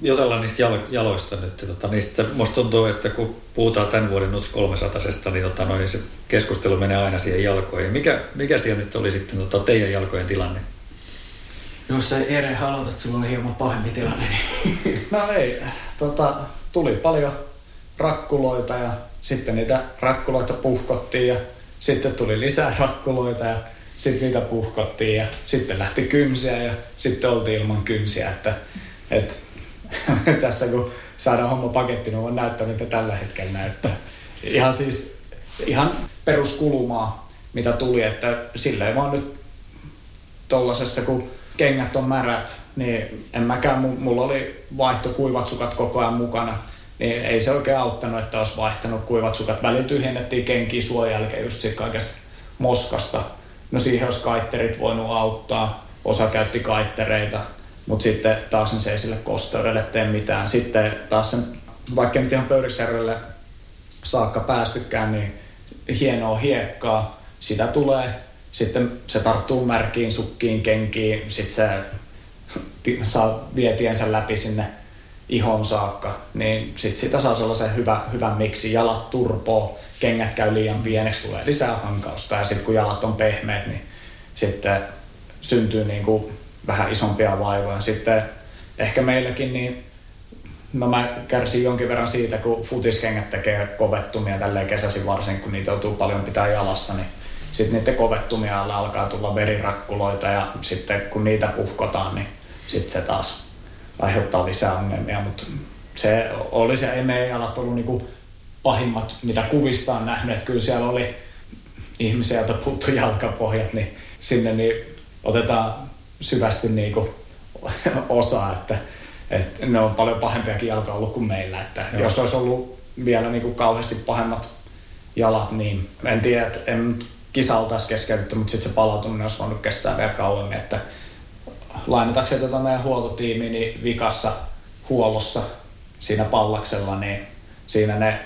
jutellaan niistä jalo- jaloista nyt. Tota, niistä, musta tuntuu, että kun puhutaan tämän vuoden NUTS 300, niin, tota, noin, se keskustelu menee aina siihen jalkoihin. Mikä, mikä siellä nyt oli sitten tota, teidän jalkojen tilanne? jos sä Ere haluat, että sulla oli hieman pahempi tilanne, niin No ei, tota, tuli paljon rakkuloita ja sitten niitä rakkuloita puhkottiin ja sitten tuli lisää rakkuloita ja sitten niitä puhkottiin ja sitten lähti kynsiä ja sitten oltiin ilman kynsiä, että et, tässä kun saadaan homma pakettiin, niin on näyttänyt, että tällä hetkellä näyttää. Ihan siis ihan peruskulumaa, mitä tuli, että sillä vaan nyt tollasessa, kun kengät on märät, niin en mäkään, mu- mulla oli vaihtokuivat sukat koko ajan mukana, niin ei se oikein auttanut, että olisi vaihtanut kuivat sukat. Välillä tyhjennettiin kenkiä suon jälkeen just siitä kaikesta moskasta. No siihen olisi kaitterit voinut auttaa, osa käytti kaittereita, mutta sitten taas ne ei sille kosteudelle tee mitään. Sitten taas sen, vaikka nyt ihan Pöyrisjärvelle saakka päästykään, niin hienoa hiekkaa, sitä tulee. Sitten se tarttuu märkiin, sukkiin, kenkiin, sitten se saa vietiensä läpi sinne ihon saakka, niin sitten sitä saa sellaisen hyvä, miksi. Jalat turpoo, kengät käy liian pieneksi, tulee lisää hankausta ja sitten kun jalat on pehmeät, niin sitten syntyy niin kuin vähän isompia vaivoja. Sitten ehkä meilläkin niin No mä kärsin jonkin verran siitä, kun futiskengät tekee kovettumia tälleen kesäisin varsin, kun niitä joutuu paljon pitää jalassa, niin sitten niiden kovettumia alla alkaa tulla verirakkuloita ja sitten kun niitä puhkotaan, niin sitten se taas aiheuttaa lisää ongelmia, mutta se oli se, ei meidän jalat ollut niinku pahimmat, mitä kuvista on nähnyt, että kyllä siellä oli ihmisiä, joita puuttu jalkapohjat, niin sinne niin otetaan syvästi niinku osaa, että, että ne on paljon pahempiakin jalkaa ollut kuin meillä, että Joo. jos olisi ollut vielä niinku kauheasti pahemmat jalat, niin en tiedä, että en nyt kisa oltaisi keskeytetty, mutta sitten se palautuminen olisi voinut kestää vielä kauemmin, että lainatakseen tätä meidän huoltotiimiä niin vikassa huollossa siinä pallaksella, niin siinä ne,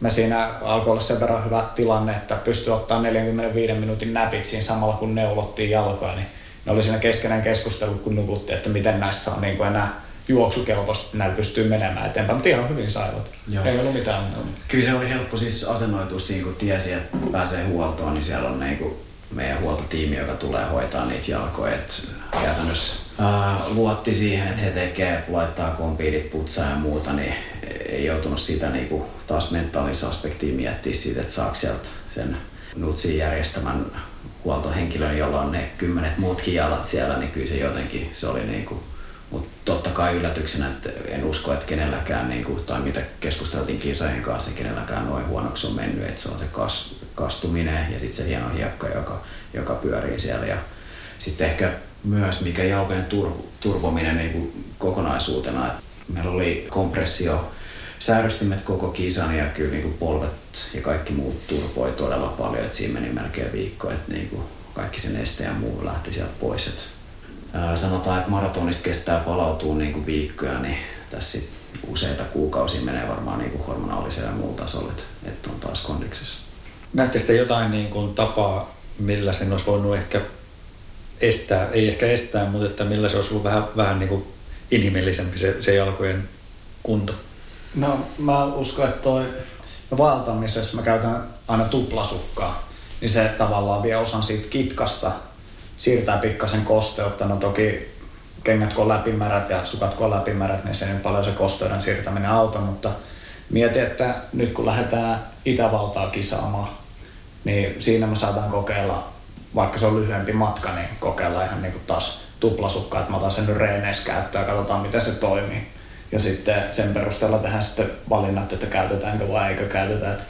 me siinä alkoi olla sen verran hyvä tilanne, että pystyi ottaa 45 minuutin näpit siinä samalla kun neulottiin jalkoja, niin ne oli siinä keskenään keskustelu, kun nukuttiin, että miten näistä saa niin kuin enää juoksukelpoisesti näillä pystyy menemään eteenpäin, mutta ihan hyvin saivat. Joo. Ei ollut mitään ongelmia. Kyllä se oli helppo siis asennoitua siinä, kun tiesi, että pääsee huoltoon, niin siellä on niinku meidän huoltotiimi, joka tulee hoitaa niitä jalkoja. Et käytännössä ää, luotti siihen, että he tekee, laittaa kompiidit, putsaa ja muuta, niin ei joutunut sitä niinku taas mentaalista aspektia miettiä siitä, että saako sieltä sen Nutsin järjestämän huoltohenkilön, jolla on ne kymmenet muutkin jalat siellä, niin kyllä se jotenkin, se oli niinku mutta totta kai yllätyksenä, että en usko, että kenelläkään, niin kuin, tai mitä keskusteltiin kisojen kanssa, kenelläkään noin huonoksi on mennyt, että se on se kas, kastuminen ja sitten se hieno hiekka, joka, joka pyörii siellä. Ja sitten ehkä myös mikä jalkojen tur, turvominen niin kuin kokonaisuutena. että meillä oli kompressio säädöstimet koko kisan ja kyllä niin kuin polvet ja kaikki muut turpoi todella paljon, että siinä meni melkein viikko, että niin kuin kaikki sen este ja muu lähti sieltä pois. Että sanotaan, että maratonista kestää palautua niin kuin viikkoja, niin tässä useita kuukausia menee varmaan niin kuin hormonaalisella ja muulla tasolla, että, että on taas kondiksessa. Näette sitten jotain niin kuin tapaa, millä sen olisi voinut ehkä estää, ei ehkä estää, mutta että millä se olisi ollut vähän, vähän niin kuin inhimillisempi se, se jalkojen kunto? No mä uskon, että toi vaeltamisessa mä käytän aina tuplasukkaa, niin se tavallaan vie osan siitä kitkasta siirtää pikkasen kosteutta. No toki kengät kun on läpimärät ja sukat kun on läpimärät, niin se ei paljon se kosteuden siirtäminen auta, mutta mietin, että nyt kun lähdetään Itävaltaa kisaamaan, niin siinä me saadaan kokeilla, vaikka se on lyhyempi matka, niin kokeilla ihan niin kuin taas tuplasukkaa, että mä otan sen nyt reeneissä käyttöön ja katsotaan miten se toimii. Ja sitten sen perusteella tehdään sitten valinnat, että käytetäänkö vai eikö käytetä. Että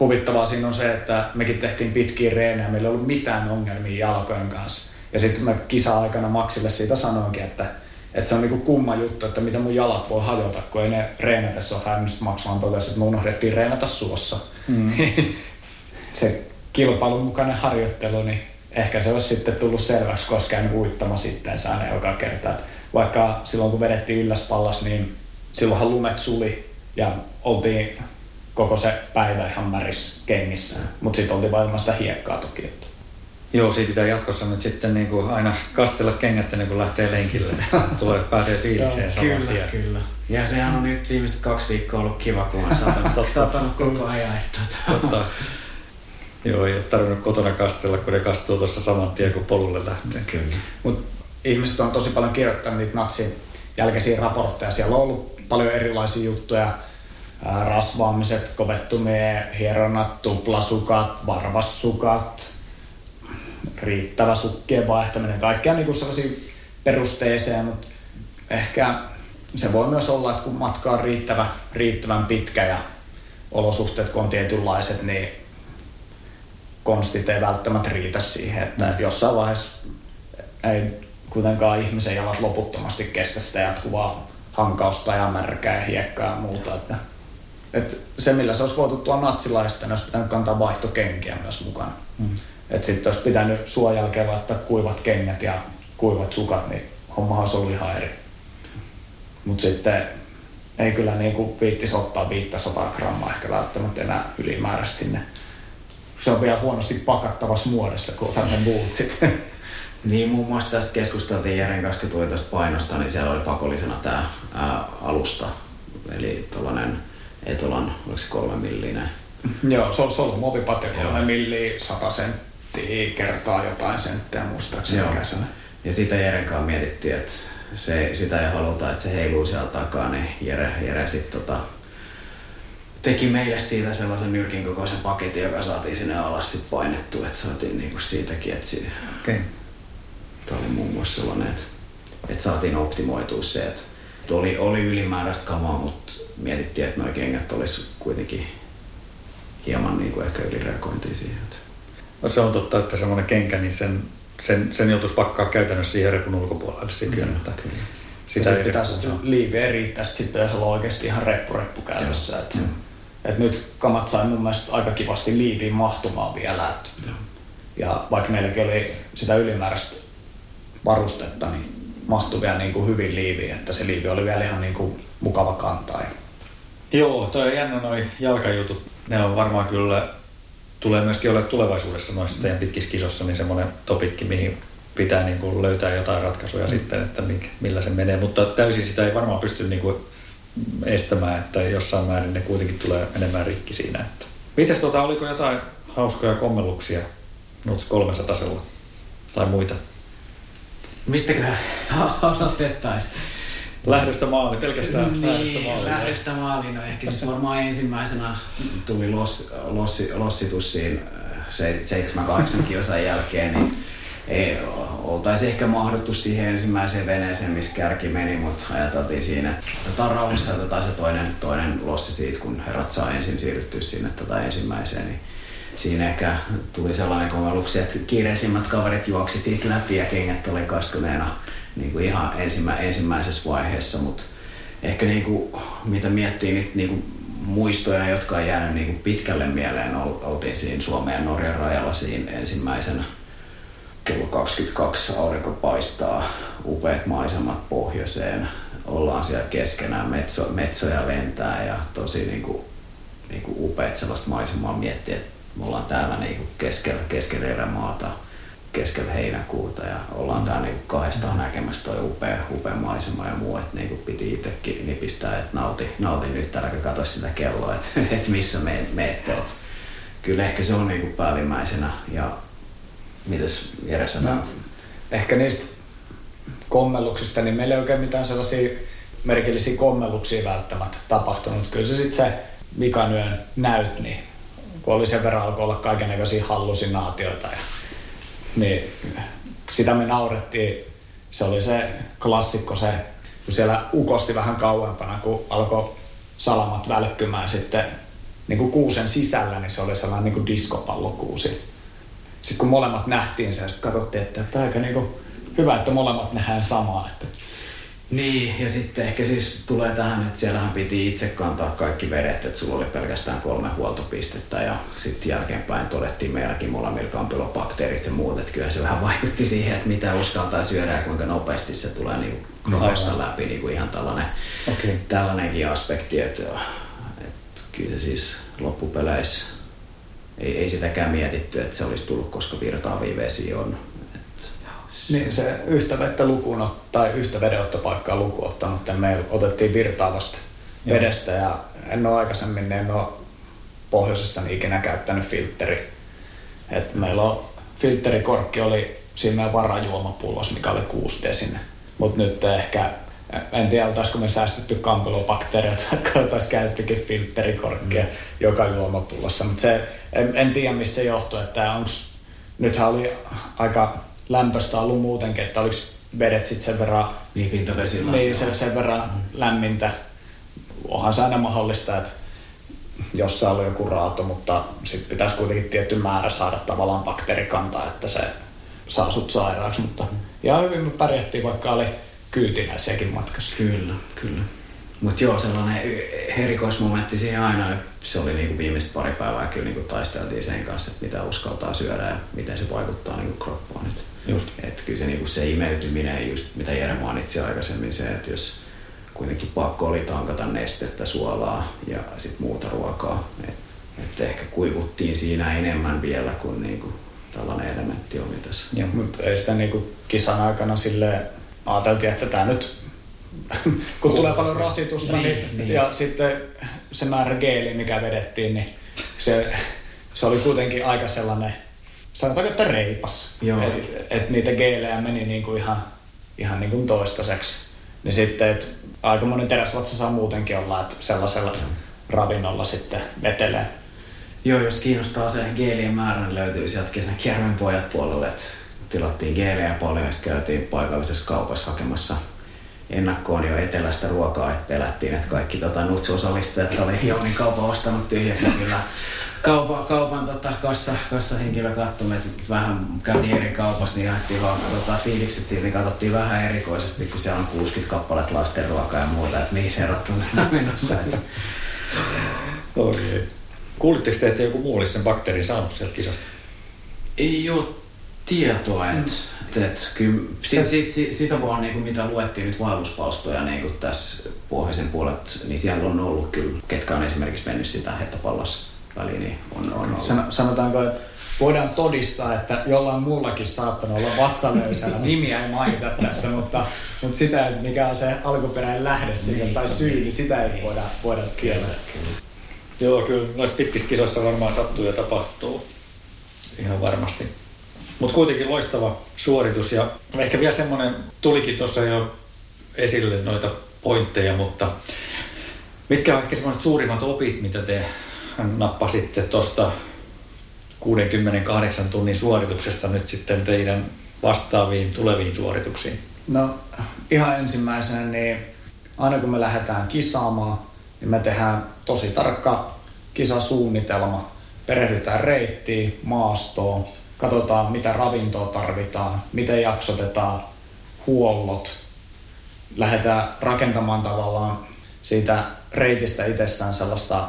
huvittavaa siinä on se, että mekin tehtiin pitkiä reenejä, meillä ei ollut mitään ongelmia jalkojen kanssa. Ja sitten mä kisa-aikana Maxille siitä sanoinkin, että, että se on niinku kumma juttu, että mitä mun jalat voi hajota, kun ei ne reenatessa ole hävinnyt. Max vaan totesi, että me unohdettiin reenata suossa. Mm. se kilpailun mukainen harjoittelu, niin ehkä se olisi sitten tullut selväksi, koska uittama sitten aina joka kerta. Että vaikka silloin kun vedettiin ylläspallas, niin silloinhan lumet suli ja oltiin koko se päivä ihan märis kengissä. Mutta sitten oltiin vain sitä hiekkaa toki. Että. Joo, siitä pitää jatkossa nyt sitten niin kuin aina kastella kengät ennen kuin lähtee lenkille. Tulee, pääsee fiilikseen saman kyllä, tien. Kyllä, Ja sehän on nyt viimeiset kaksi viikkoa ollut kiva, kun on satanut, satanut koko ajan. Että, tota. Joo, ei ole tarvinnut kotona kastella, kun ne kastuu tuossa saman tien, kun polulle lähtee. Kyllä. Mut ihmiset on tosi paljon kirjoittanut niitä natsin jälkeisiä raportteja. Siellä on ollut paljon erilaisia juttuja rasvaamiset, kovettumien hieronnat, tuplasukat, varvassukat, riittävä sukkien vaihtaminen, kaikkea niin kuin sellaisia perusteeseen, mutta ehkä se voi myös olla, että kun matka on riittävä, riittävän pitkä ja olosuhteet kun on tietynlaiset, niin konstit ei välttämättä riitä siihen, että mm. jossain vaiheessa ei kuitenkaan ihmisen jalat loputtomasti kestä sitä jatkuvaa hankausta ja märkää ja hiekkaa ja muuta. Että et se, millä se olisi voitu tuoda natsilaista, niin olisi pitänyt kantaa vaihtokenkiä myös mukana. Mm. Että sitten olisi pitänyt suojälkeen laittaa kuivat kengät ja kuivat sukat, niin homma olisi ollut ihan eri. Mutta sitten ei kyllä niin kuin viittisi ottaa 500 grammaa ehkä välttämättä enää ylimääräistä sinne. Se on vielä huonosti pakattavassa muodossa, kun otan ne bootsit. Niin, muun muassa tästä keskusteltiin Jeren kanssa, kun tuli tästä painosta, niin siellä oli pakollisena tämä alusta. Eli tuollainen Etolan, oliko se kolme millinen? Joo, se on, on muovipatja kolme milliä, sata senttiä kertaa jotain senttiä muistaakseni. Joo. Ja sitä Jeren kanssa mietittiin, että se, sitä ei haluta, että se heiluu siellä takaa, niin Jere, Jere sitten tota, teki meille siitä sellaisen nyrkin kokoisen paketin, joka saatiin sinne alas sit painettua, että saatiin niinku siitäkin, että siitä, okay. Tämä oli muun muassa sellainen, että, että saatiin optimoitua se, että oli, oli ylimääräistä kamaa, mutta mietittiin, että nuo kengät olisi kuitenkin hieman niin kuin ehkä ylireagointia siihen. No se on totta, että semmoinen kenkä, niin sen, sen, sen joutuisi pakkaa käytännössä siihen repun ulkopuolelle sitten. Kyllä, että kyllä. Sitä ja pitäisi liiveä riittää, sitten pitäisi olla oikeasti ihan reppu-reppu käytössä. Että, mm. Että nyt kamat sai mun mielestä aika kivasti liiviin mahtumaan vielä. Että, ja vaikka meilläkin oli sitä ylimääräistä varustetta, niin mahtui vielä niin kuin hyvin liiviin, että se liivi oli vielä ihan niin kuin mukava kantaa. Joo, toi on jännä noi jalkajutut. Ne on varmaan kyllä, tulee myöskin olla tulevaisuudessa noissa teidän pitkissä kisossa, niin semmoinen topikki, mihin pitää niin kuin löytää jotain ratkaisuja mm. sitten, että millä se menee. Mutta täysin sitä ei varmaan pysty niin kuin estämään, että jossain määrin ne kuitenkin tulee enemmän rikki siinä. Että. Mites tota, oliko jotain hauskoja kommelluksia Nuts 300 tai muita? Mistäköhän aloitettaisiin? Lähdöstä maali, pelkästään niin, lähdöstä maali. Lähdöstä maaliin, no ehkä siis varmaan ensimmäisenä tuli loss, lossi, lossitus siinä 7-8 kilsan jälkeen, niin ei, oltaisiin ehkä mahduttu siihen ensimmäiseen veneeseen, missä kärki meni, mutta ajateltiin siinä, että otetaan rauhassa otetaan se toinen, toinen lossi siitä, kun herrat saa ensin siirryttyä sinne tätä ensimmäiseen, niin siinä ehkä tuli sellainen komelluksia, että kiireisimmät kaverit juoksi siitä läpi ja kengät oli kastuneena niin kuin ihan ensimmä, ensimmäisessä vaiheessa, mutta ehkä niin kuin, mitä miettii nyt niin kuin muistoja, jotka on jäänyt niin kuin pitkälle mieleen, oltiin siinä Suomen ja Norjan rajalla siinä ensimmäisenä kello 22 aurinko paistaa, upeat maisemat pohjoiseen, ollaan siellä keskenään, metso, metsoja lentää ja tosi niin kuin, niin kuin upeat sellaista maisemaa miettiä, että me ollaan täällä niin kuin keskellä, keskellä erämaata, keskellä heinäkuuta ja ollaan täällä niin kahdestaan näkemässä toi upea, upea maisema ja muu, että niin piti itsekin nipistää, että nauti, nauti nyt, älä katso sitä kelloa, että, että missä me, meette. Että kyllä ehkä se on niin kuin päällimmäisenä ja mitäs Jere sanoo? No, ehkä niistä kommelluksista, niin meillä ei oikein mitään sellaisia merkillisiä kommelluksia välttämättä tapahtunut. Kyllä se sitten se vikanyyön näyt, niin kun oli sen verran alkoi olla kaikenlaisia hallusinaatioita. Ja, niin sitä me naurettiin. Se oli se klassikko se, kun siellä ukosti vähän kauempana, kun alkoi salamat välkkymään sitten niin kuin kuusen sisällä, niin se oli sellainen niin kuin diskopallokuusi sitten kun molemmat nähtiin sen, sitten katsottiin, että tämä aika niinku hyvä, että molemmat nähdään samaa. Että... Niin, ja sitten ehkä siis tulee tähän, että siellähän piti itse kantaa kaikki vedet, että sulla oli pelkästään kolme huoltopistettä ja sitten jälkeenpäin todettiin meilläkin molemmilla kampylobakteerit ja muut, että kyllä se vähän vaikutti siihen, että mitä uskaltaa syödä ja kuinka nopeasti se tulee niin krohosta läpi, niin kuin ihan tällainen, okay. tällainenkin aspekti, että, että kyllä se siis loppupeleissä ei, ei sitäkään mietitty, että se olisi tullut, koska virtaavia vesi on. Et... Niin, se yhtä vettä lukuun tai yhtä vedenottopaikkaa lukuun ottanut, että meillä otettiin virtaavasta Joo. vedestä ja en ole aikaisemmin, en ole pohjoisessa ikinä käyttänyt filtteri. Et meillä on filterikorkki oli siinä meidän varajuomapullossa, mikä oli 6 desinen. Mutta nyt ehkä en tiedä, oltaisiko me säästetty kampelobakteereita, vaikka oltaisiin käytettykin filterikorkkia mm. joka juomapullossa. Mutta se, en, en, tiedä, mistä se johtuu, että onks, nythän oli aika lämpöistä ollut muutenkin, että oliko vedet sitten sen verran... Niin, pintavesillä. Niin, sen, sen verran mm. lämmintä. Onhan se aina mahdollista, että jossain oli joku raato, mutta sitten pitäisi kuitenkin tietty määrä saada tavallaan bakteerikantaa, että se saa sut sairaaksi. Mutta mm. ihan hyvin me pärjättiin, vaikka oli kyytinäisiäkin matkassa. Kyllä, kyllä. Mutta joo, sellainen erikoismomentti siihen aina, se oli niinku viimeiset pari päivää kyllä niinku taisteltiin sen kanssa, että mitä uskaltaa syödä ja miten se vaikuttaa niinku kroppaan. Et, just. Et kyllä se, niinku se imeytyminen, just mitä Jere mainitsi aikaisemmin, se, että jos kuitenkin pakko oli tankata nestettä, suolaa ja sitten muuta ruokaa, että et ehkä kuivuttiin siinä enemmän vielä kuin niinku tällainen elementti oli tässä. Joo, mutta ei sitä niinku kisan aikana silleen ajateltiin, että tämä nyt, kun tulee paljon rasitusta, niin, niin, niin, ja sitten se määrä geeli, mikä vedettiin, niin se, se oli kuitenkin aika sellainen, sanotaanko, että reipas. Että et niitä geelejä meni niinku ihan, ihan niinku toistaiseksi. Niin sitten, että aika monen teräsvatsa saa muutenkin olla, että sellaisella ravinnolla sitten vetelee. Joo, jos kiinnostaa se geelien määrä, niin löytyy sieltä kesän kierven pojat puolelle, että tilattiin geelejä paljon ja sitten käytiin paikallisessa kaupassa hakemassa ennakkoon jo etelästä ruokaa, että pelättiin, että kaikki tota, nutsu-osallistujat oli Jounin kaupan ostanut tyhjästä kyllä kaupan, kaupan tota, kassa, kassahenkilö katsoi, että vähän käytiin eri kaupassa, niin jaettiin vaan tota, fiilikset siitä, niin katsottiin vähän erikoisesti, kun siellä on 60 kappaletta lasten ruokaa ja muuta, että mihin se erottuu menossa. Että... Okay. Kuulitteko te, että joku muu olisi sen bakteerin saanut sieltä kisasta? Ei ole tietoa, että mm. et, kyllä sit, sit, sitä vaan niin kuin mitä luettiin nyt vaelluspalstoja niin kuin tässä pohjoisen puolet, niin siellä on ollut kyllä, ketkä on esimerkiksi mennyt sitä hettapallossa väliin niin on, on ollut. Sanotaanko, että voidaan todistaa, että jollain muullakin saattanut olla vatsalöysänä. Nimiä ei mainita tässä, mutta, mutta sitä, että mikä on se alkuperäinen lähde siitä niin, tai syy, niin sitä ei voida, voida tietää. Joo, kyllä noissa pitkissä kisoissa varmaan sattuu ja tapahtuu. Ihan varmasti. Mutta kuitenkin loistava suoritus ja ehkä vielä semmoinen, tulikin tuossa jo esille noita pointteja, mutta mitkä on ehkä semmoiset suurimmat opit, mitä te nappasitte tuosta 68 tunnin suorituksesta nyt sitten teidän vastaaviin tuleviin suorituksiin? No ihan ensimmäisenä, niin aina kun me lähdetään kisaamaan, niin me tehdään tosi tarkka kisasuunnitelma. Perehdytään reittiin, maastoon, katsotaan mitä ravintoa tarvitaan, miten jaksotetaan huollot. Lähdetään rakentamaan tavallaan siitä reitistä itsessään sellaista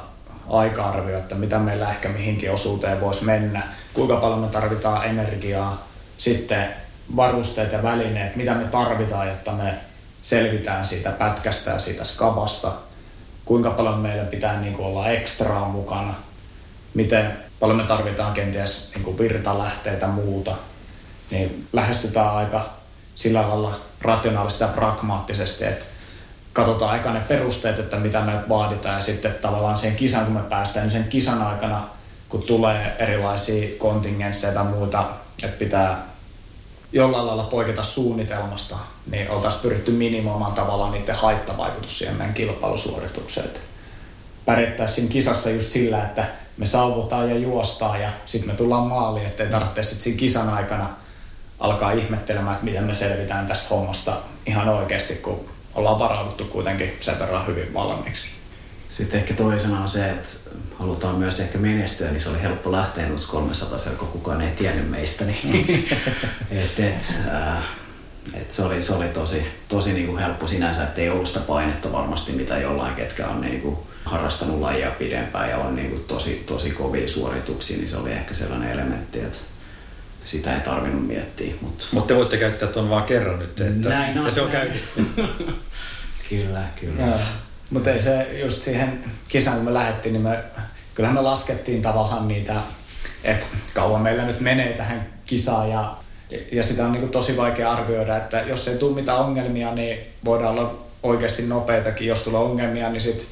aika-arvio, että mitä meillä ehkä mihinkin osuuteen voisi mennä, kuinka paljon me tarvitaan energiaa, sitten varusteet ja välineet, mitä me tarvitaan, jotta me selvitään siitä pätkästä ja siitä skabasta, kuinka paljon meillä pitää niin kuin olla ekstraa mukana, miten paljon me tarvitaan kenties niin kuin virtalähteitä muuta, niin lähestytään aika sillä lailla rationaalisesti ja pragmaattisesti, että katsotaan eka ne perusteet, että mitä me vaaditaan ja sitten tavallaan sen kisan, kun me päästään, niin sen kisan aikana, kun tulee erilaisia kontingensseja tai muuta, että pitää jollain lailla poiketa suunnitelmasta, niin oltaisiin pyritty minimoimaan tavallaan niiden haittavaikutus siihen meidän kilpailusuoritukseen. Pärjättäisiin kisassa just sillä, että me sauvotaan ja juostaan ja sitten me tullaan maaliin, ettei tarvitse sitten siinä kisan aikana alkaa ihmettelemään, että miten me selvitään tästä hommasta ihan oikeasti, kun ollaan varauduttu kuitenkin sen verran hyvin valmiiksi. Sitten ehkä toisena on se, että halutaan myös ehkä menestyä, niin se oli helppo lähteä noissa 300, kun kukaan ei tiennyt meistä. Niin et, et, äh, et se oli, se oli tosi, tosi niin kuin helppo sinänsä, että ei ollut sitä painetta varmasti, mitä jollain, ketkä on niin kuin harrastanut lajia pidempään ja on niin kuin tosi, tosi kovia suorituksia, niin se oli ehkä sellainen elementti, että sitä ei tarvinnut miettiä. Mutta Mut te voitte käyttää tuon vaan kerran nyt, että näin on, ja se on näin. käytetty. kyllä, kyllä. Joo. Mutta ei se just siihen kisaan, kun me lähdettiin, niin me, kyllähän me laskettiin tavallaan niitä, että kauan meillä nyt menee tähän kisaan ja, ja sitä on niin tosi vaikea arvioida, että jos ei tule mitään ongelmia, niin voidaan olla oikeasti nopeitakin. Jos tulee ongelmia, niin sitten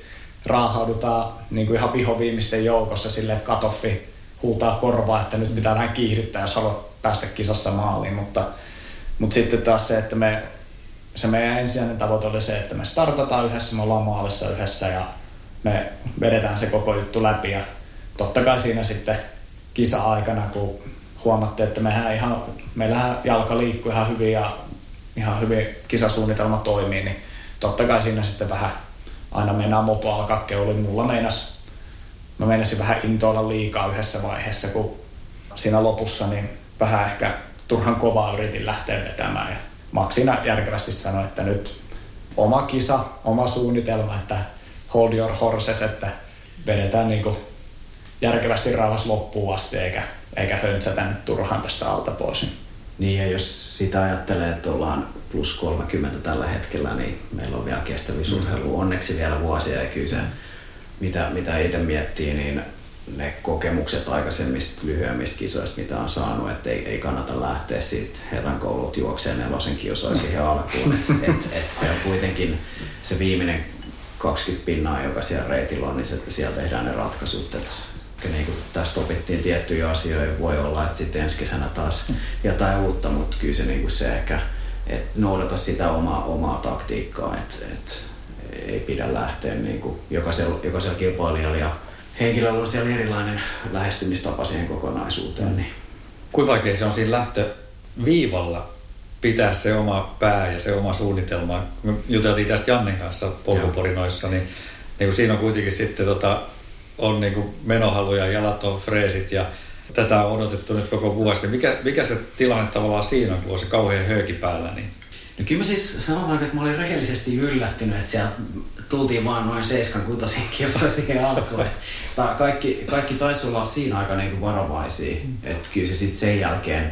raahaudutaan niin kuin ihan vihoviimisten joukossa silleen, että katoffi huutaa korvaa, että nyt pitää vähän kiihdyttää, jos haluat päästä kisassa maaliin, mutta, mutta sitten taas se, että me, se meidän ensisijainen tavoite oli se, että me startataan yhdessä, me ollaan maalissa yhdessä ja me vedetään se koko juttu läpi. Ja totta kai siinä sitten kisa-aikana, kun huomattiin, että mehän ihan, meillähän jalka liikkuu ihan hyvin ja ihan hyvin kisasuunnitelma toimii, niin totta kai siinä sitten vähän aina meinaa mopo alkaa keuli. Mulla meinas mä meinasin vähän intoilla liikaa yhdessä vaiheessa, kun siinä lopussa niin vähän ehkä turhan kovaa yritin lähteä vetämään. Ja Maksina järkevästi sanoi, että nyt oma kisa, oma suunnitelma, että hold your horses, että vedetään niin kuin järkevästi rauhassa loppuun asti, eikä, eikä höntsätä nyt turhaan tästä alta pois. Niin ja jos sitä ajattelee, että ollaan plus 30 tällä hetkellä, niin meillä on vielä kestävyysurheilu onneksi vielä vuosia ja kyllä se mitä, mitä itse miettii, niin ne kokemukset aikaisemmista lyhyemmistä kisoista, mitä on saanut, että ei, ei kannata lähteä siitä hetan koulut juokseen nelosen kiusoja siihen alkuun. Et, et, et se on kuitenkin se viimeinen 20 pinnaa, joka siellä reitillä on, niin se, siellä tehdään ne ratkaisut. Et, niin kuin tästä opittiin tiettyjä asioita, voi olla, että sitten ensi kesänä taas jotain uutta, mutta kyllä se, niin kuin se ehkä, että noudata sitä omaa, omaa taktiikkaa, että, että ei pidä lähteä niin kuin jokaisella, jokaisella kilpailijalla ja henkilöllä on siellä erilainen lähestymistapa siihen kokonaisuuteen. Niin. Kuinka vaikea se on siinä lähtöviivalla pitää se oma pää ja se oma suunnitelma. Me juteltiin tästä Jannen kanssa polkuporinoissa, niin, niin kuin siinä on kuitenkin sitten tota, on niin kuin menohalu ja jalat on freesit ja tätä on odotettu nyt koko vuosi. Mikä, mikä se tilanne tavallaan siinä on, kun on se kauhean höyki päällä? Niin No kyllä mä siis sanotaan, että mä olin rehellisesti yllättynyt, että siellä tultiin vaan noin 7-6 kilsoa siihen alkuun. Tää kaikki, kaikki taisi olla siinä aika niin varovaisia. Mm. Että kyllä se sitten sen jälkeen,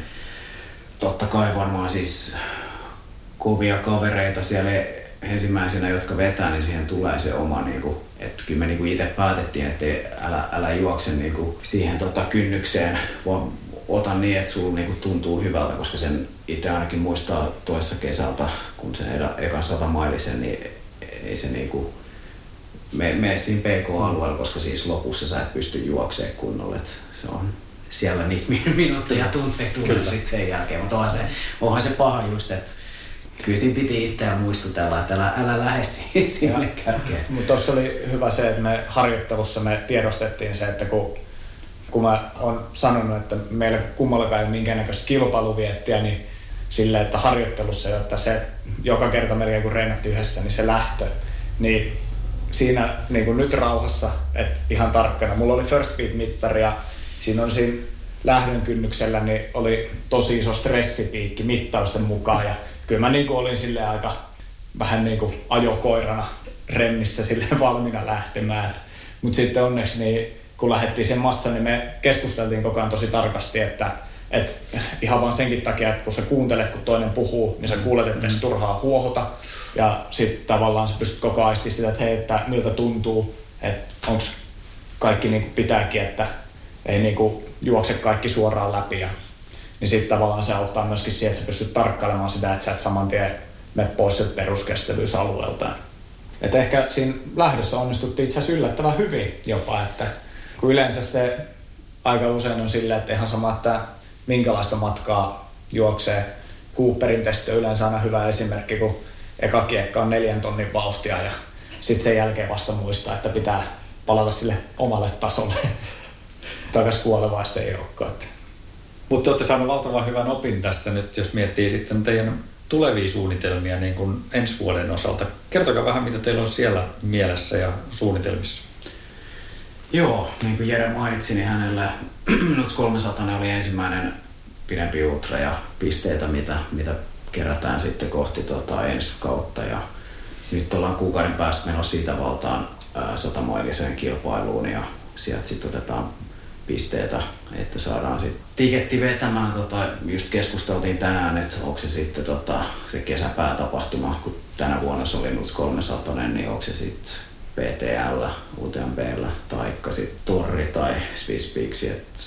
totta kai varmaan siis kovia kavereita siellä ensimmäisenä, jotka vetää, niin siihen tulee se oma, niin kuin, että kyllä me niin kuin itse päätettiin, että älä, älä juokse niin kuin siihen tota, kynnykseen, vaan ota niin, että sulla niin kuin tuntuu hyvältä, koska sen itse ainakin muistaa toissa kesältä, kun se ekan satamailisen, niin ei se niin kuin, me, me siinä PK-alueella, koska siis lopussa sä et pysty juoksemaan kunnolla, että se on siellä niitä minuutteja tunteja tulee sitten sen jälkeen, mutta onhan se, onhan se paha just, että kyllä siinä piti itseään muistutella, että älä, älä lähde sinne kärkeen. Mutta tuossa oli hyvä se, että me harjoittelussa me tiedostettiin se, että kun, kun mä oon sanonut, että meillä kummallakaan ei ole minkäännäköistä kilpailuviettiä, niin sille, että harjoittelussa, jotta se joka kerta melkein kun reenat yhdessä, niin se lähtö, niin siinä niin kuin nyt rauhassa, että ihan tarkkana. Mulla oli first beat mittari ja siinä on siinä lähdön kynnyksellä niin oli tosi iso stressipiikki mittausten mukaan ja kyllä mä niin kuin olin sille aika vähän niin kuin ajokoirana remmissä sille valmiina lähtemään. Mutta sitten onneksi niin kun lähdettiin sen massa, niin me keskusteltiin koko ajan tosi tarkasti, että et ihan vaan senkin takia, että kun sä kuuntelet, kun toinen puhuu, niin sä kuulet, että se turhaa huohota. Ja sitten tavallaan sä pystyt koko ajan sitä, että hei, että miltä tuntuu, että onko kaikki niin kuin pitääkin, että ei niin kuin juokse kaikki suoraan läpi. Ja, niin sitten tavallaan se auttaa myöskin siihen, että sä pystyt tarkkailemaan sitä, että sä et saman tien mene pois sieltä peruskestävyysalueelta. Että ehkä siinä lähdössä onnistuttiin itse asiassa yllättävän hyvin jopa, että kun yleensä se aika usein on silleen, että ihan sama, että minkälaista matkaa juoksee. Cooperin testi on yleensä aina hyvä esimerkki, kun eka kiekka on neljän tonnin vauhtia ja sitten sen jälkeen vasta muistaa, että pitää palata sille omalle tasolle takas kuolevaisten joukkoon. Mutta olette saaneet valtavan hyvän opin tästä nyt, jos miettii sitten teidän tulevia suunnitelmia niin kuin ensi vuoden osalta. Kertokaa vähän, mitä teillä on siellä mielessä ja suunnitelmissa. Joo, niin kuin Jere mainitsi, niin hänellä nyt 300 oli ensimmäinen pidempi ultra ja pisteitä, mitä, mitä kerätään sitten kohti tuota ensi kautta. Ja nyt ollaan kuukauden päästä menossa siitä valtaan satamailiseen kilpailuun ja sieltä sitten otetaan pisteitä, että saadaan sitten tiketti vetämään. Tota, just keskusteltiin tänään, että onko se sitten tota, se kesäpäätapahtuma, kun tänä vuonna se oli nyt 300, niin onko se sitten PTL, UTMBllä, taikka sitten Torri tai Swiss Peaks, että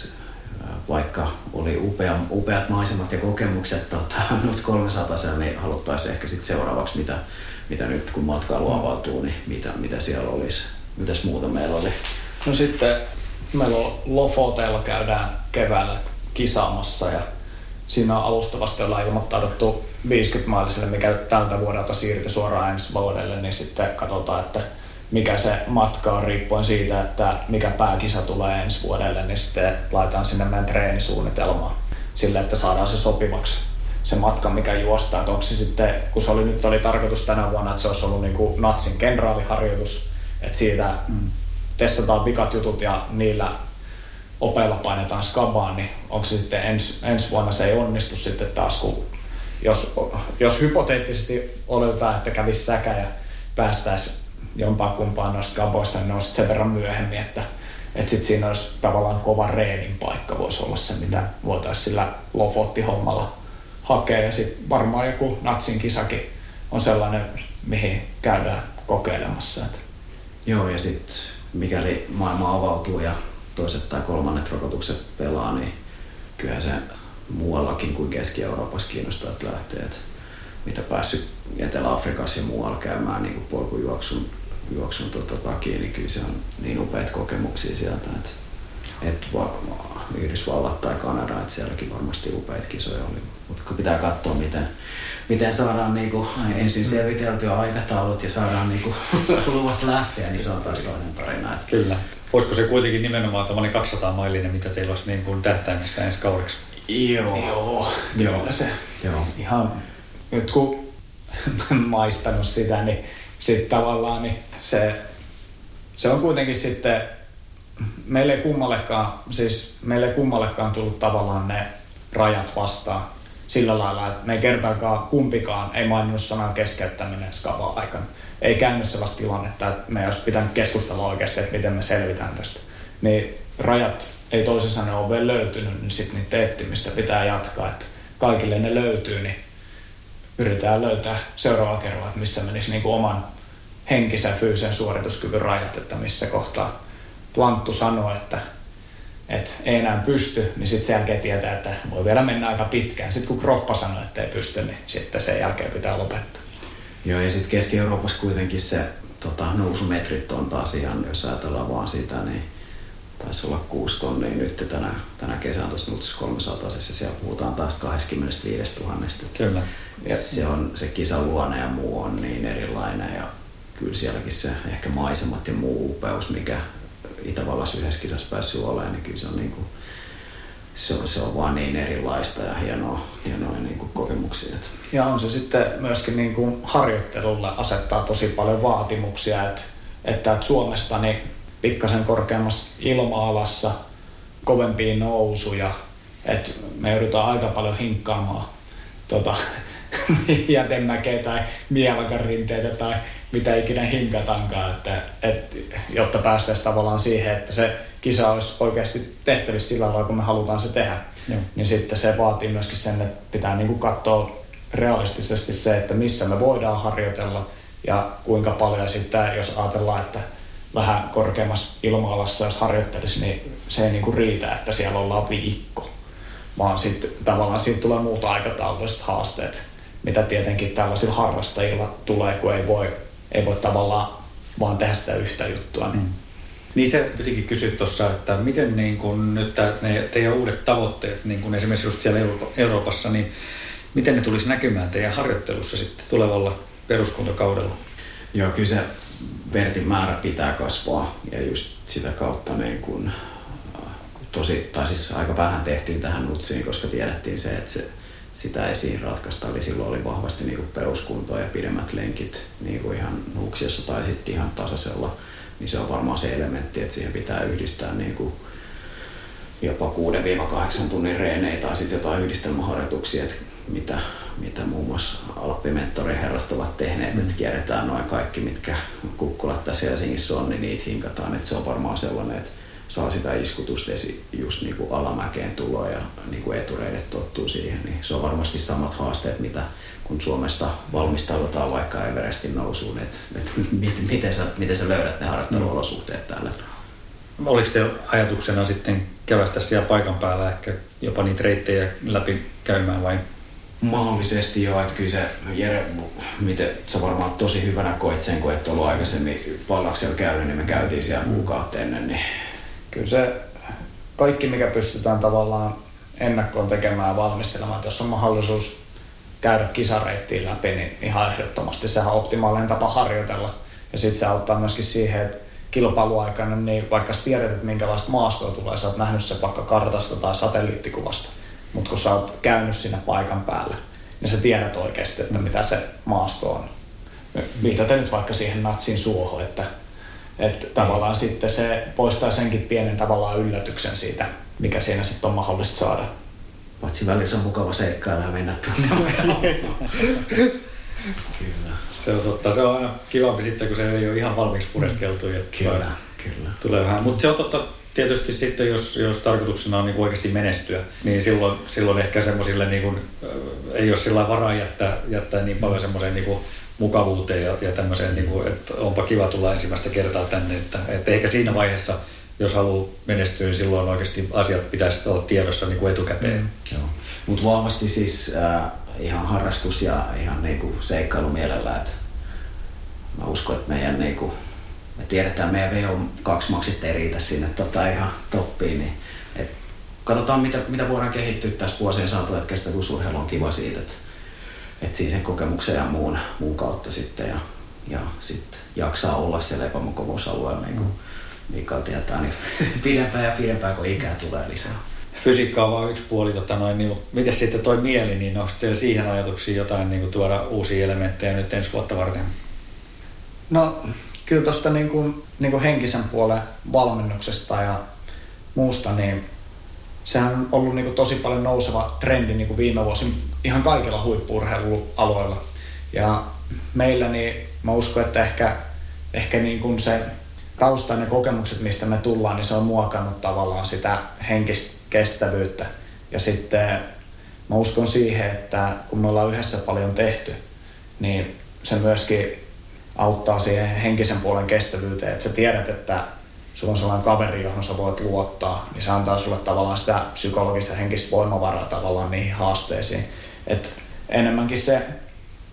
vaikka oli upea, upeat maisemat ja kokemukset tota, 300 niin haluttaisiin ehkä sitten seuraavaksi, mitä, mitä nyt kun matkailu avautuu, niin mitä, mitä siellä olisi. Mitäs muuta meillä oli? No sitten meillä on Lofotella käydään keväällä kisaamassa ja siinä on alustavasti ollaan ilmoittauduttu 50 mailiselle, mikä tältä vuodelta siirtyi suoraan ensi vuodelle, niin sitten katsotaan, että mikä se matka on riippuen siitä, että mikä pääkisa tulee ensi vuodelle, niin sitten laitetaan sinne meidän treenisuunnitelmaan sille, että saadaan se sopivaksi se matka, mikä juostaa. Että onko se sitten, kun se oli, nyt oli tarkoitus tänä vuonna, että se olisi ollut niin kuin Natsin kenraaliharjoitus, että siitä mm. testataan vikat jutut ja niillä opeilla painetaan skabaan, niin onko se sitten ens, ensi vuonna se ei onnistu sitten taas, kun jos, jos hypoteettisesti oletetaan, että kävisi säkä ja päästäisiin jompaa kumpaan noista kapoista, niin ne on sen verran myöhemmin, että, että sit siinä olisi tavallaan kova reenin paikka voisi olla se, mitä voitaisiin sillä Lofotti-hommalla hakea. Ja sitten varmaan joku Natsin kisakin on sellainen, mihin käydään kokeilemassa. Joo, ja sitten mikäli maailma avautuu ja toiset tai kolmannet rokotukset pelaa, niin kyllä se muuallakin kuin Keski-Euroopassa kiinnostaa lähteä. Että mitä päässyt Etelä-Afrikassa ja muualla käymään niin kuin polkujuoksun juoksun tota, takia, niin kyllä se on niin upeita kokemuksia sieltä, että et Yhdysvallat tai Kanada, että sielläkin varmasti upeita kisoja oli. Mutta pitää katsoa, miten, miten saadaan niinku ensin selviteltyä aikataulut ja saadaan niinku luvat lähteä, niin se on taas toinen tarina. Että... Kyllä. Olisiko se kuitenkin nimenomaan tuommoinen 200 mailinen, mitä teillä olisi niin kuin tähtäimessä ensi kaudeksi? Joo, joo, kyllä se. Joo. Ihan nyt kun maistanut sitä, niin sitten tavallaan niin se, se on kuitenkin sitten, meille ei kummallekaan, siis meille ei kummallekaan tullut tavallaan ne rajat vastaan sillä lailla, että me ei kertaakaan kumpikaan ei maininnut sanan keskeyttäminen skava aikana. Ei käynyt sellaista tilannetta, että me olisi pitänyt keskustella oikeasti, että miten me selvitään tästä. Niin rajat ei toisin sanoen ole vielä löytynyt, niin sitten niitä teettimistä pitää jatkaa, että kaikille ne löytyy, niin yritetään löytää seuraava kerralla, että missä menisi niin kuin oman henkisen fyysisen suorituskyvyn rajat, että missä kohtaa Lanttu sanoo, että, että ei enää pysty, niin sitten sen jälkeen tietää, että voi vielä mennä aika pitkään. Sitten kun kroppa sanoo, että ei pysty, niin sitten sen jälkeen pitää lopettaa. Joo, ja sitten Keski-Euroopassa kuitenkin se tota, nousumetrit on taas ihan, jos ajatellaan vaan sitä, niin taisi olla 6 tonnia nyt tänä, tänä kesänä tuossa Nuts 300 ja siellä puhutaan taas 25 000. Kyllä. Ja se, on, se kisaluonne ja muu on niin erilainen ja kyllä sielläkin se ehkä maisemat ja muu upeus, mikä Itävallassa yhdessä kisassa päässyt olemaan, niin kyllä se on, niin kuin, se on, se on vaan niin erilaista ja hienoa, hienoa niin kuin kokemuksia. Ja on se sitten myöskin niin kuin harjoittelulle asettaa tosi paljon vaatimuksia, että, että, että Suomesta niin pikkasen korkeammassa ilma-alassa kovempiin nousuja, että me joudutaan aika paljon hinkkaamaan tota, jätemäkeä tai mielakanrinteitä tai mitä ikinä hinkatankaan, että, että, jotta päästäisiin tavallaan siihen, että se kisa olisi oikeasti tehtävissä sillä lailla, kun me halutaan se tehdä. Joo. Niin sitten se vaatii myöskin sen, että pitää niin kuin katsoa realistisesti se, että missä me voidaan harjoitella ja kuinka paljon sitten, jos ajatellaan, että vähän korkeammassa ilma-alassa, jos harjoittelisi, niin se ei niin kuin riitä, että siellä ollaan viikko. Vaan sitten tavallaan siitä tulee muuta aikataululliset haasteet, mitä tietenkin tällaisilla harrastajilla tulee, kun ei voi, ei voi tavallaan vaan tehdä sitä yhtä juttua. Niin. Mm. Niin se pitikin kysyä tuossa, että miten niin kun nyt ne teidän uudet tavoitteet, niin kun esimerkiksi just siellä Euroopassa, niin miten ne tulisi näkymään teidän harjoittelussa sitten tulevalla peruskuntakaudella? Joo, kyllä se vertin määrä pitää kasvaa ja just sitä kautta niin kun, tosi, tai siis aika vähän tehtiin tähän nutsiin, koska tiedettiin se, että se, sitä ei siinä ratkaista. Eli silloin oli vahvasti niin peruskuntoa ja pidemmät lenkit niin ihan nuuksiossa tai sitten ihan tasaisella. Niin se on varmaan se elementti, että siihen pitää yhdistää niin kuin jopa 6-8 tunnin reenejä tai sitten jotain yhdistelmäharjoituksia, että mitä, mitä muun muassa Alppimentorin herrat ovat tehneet, mm. että kierretään noin kaikki, mitkä kukkulat tässä Helsingissä on, niin niitä hinkataan. Että se on varmaan sellainen, että saa sitä iskutusta just niin kuin alamäkeen tuloa ja niin kuin etureidet tottuu siihen, niin se on varmasti samat haasteet, mitä kun Suomesta valmistaudutaan vaikka Everestin nousuun, että, että miten, sä, miten sä löydät ne harjoitteluolosuhteet täällä. Oliko te ajatuksena sitten kävästä siellä paikan päällä ehkä jopa niitä reittejä läpi käymään vai Mahdollisesti joo, että kyllä se Jere, miten sä varmaan tosi hyvänä koit sen, kun et ollut aikaisemmin pallaksella käynyt, niin me käytiin siellä mm. kuukautta ennen. Niin... Kyllä se kaikki, mikä pystytään tavallaan ennakkoon tekemään ja valmistelemaan, että jos on mahdollisuus käydä kisareittiin läpi, niin ihan ehdottomasti sehän on optimaalinen tapa harjoitella. Ja sitten se auttaa myöskin siihen, että kilpailuaikana, niin vaikka sä tiedät, että minkälaista maastoa tulee, sä oot nähnyt se vaikka kartasta tai satelliittikuvasta, mutta kun sä oot käynyt sinne paikan päällä, niin sä tiedät oikeasti, että mitä se maasto on. Viitaten nyt vaikka siihen natsin suohon, että, että tavallaan sitten se poistaa senkin pienen tavallaan yllätyksen siitä, mikä siinä sitten on mahdollista saada. Paitsi välissä on mukava seikkailla ja mennä Kyllä. Se on totta. Se on aina kivampi sitten, kun se ei ole ihan valmiiksi pureskeltu. Kyllä, kyllä. Tulee vähän. Mutta se on totta, tietysti sitten, jos, jos tarkoituksena on niin oikeasti menestyä, niin silloin, silloin ehkä semmoisille niin kuin, ei ole sillä varaa jättää, jättää niin paljon semmoiseen niin kuin mukavuuteen ja, ja tämmöiseen, niin kuin, että onpa kiva tulla ensimmäistä kertaa tänne. Että, että ehkä siinä vaiheessa, jos haluaa menestyä, niin silloin oikeasti asiat pitäisi olla tiedossa niin kuin etukäteen. Mm. Mutta vahvasti siis äh, ihan harrastus ja ihan niin kuin seikkailu mielellä, että mä uskon, että meidän niin kuin, me tiedetään, meidän VO2 maksit ei riitä sinne tota ihan toppiin, niin et katsotaan mitä, mitä voidaan kehittyä tässä vuosien saatolla, että kestävyysurheilu on kiva siitä, että et siinä sen kokemuksen ja muun, muun kautta sitten ja, ja sitten jaksaa olla siellä epämukavuusalueella, niin kuin Mikael tietää, niin pidempään ja pidempään kun ikää tulee lisää. Fysiikka on vain yksi puoli, tota noin, niin, miten sitten toi mieli, niin onko teillä siihen ajatuksiin jotain niin kuin tuoda uusia elementtejä nyt ensi vuotta varten? No kyllä tuosta niin kuin, niin kuin henkisen puolen valmennuksesta ja muusta, niin sehän on ollut niin kuin tosi paljon nouseva trendi niin kuin viime vuosin ihan kaikilla huippurheilualoilla. Ja meillä niin mä uskon, että ehkä, ehkä niin kuin se tausta ne kokemukset, mistä me tullaan, niin se on muokannut tavallaan sitä henkistä kestävyyttä. Ja sitten mä uskon siihen, että kun me ollaan yhdessä paljon tehty, niin se myöskin auttaa siihen henkisen puolen kestävyyteen, että sä tiedät, että sulla on sellainen kaveri, johon sä voit luottaa, niin se antaa sulle tavallaan sitä psykologista ja henkistä voimavaraa tavallaan niihin haasteisiin. Et enemmänkin se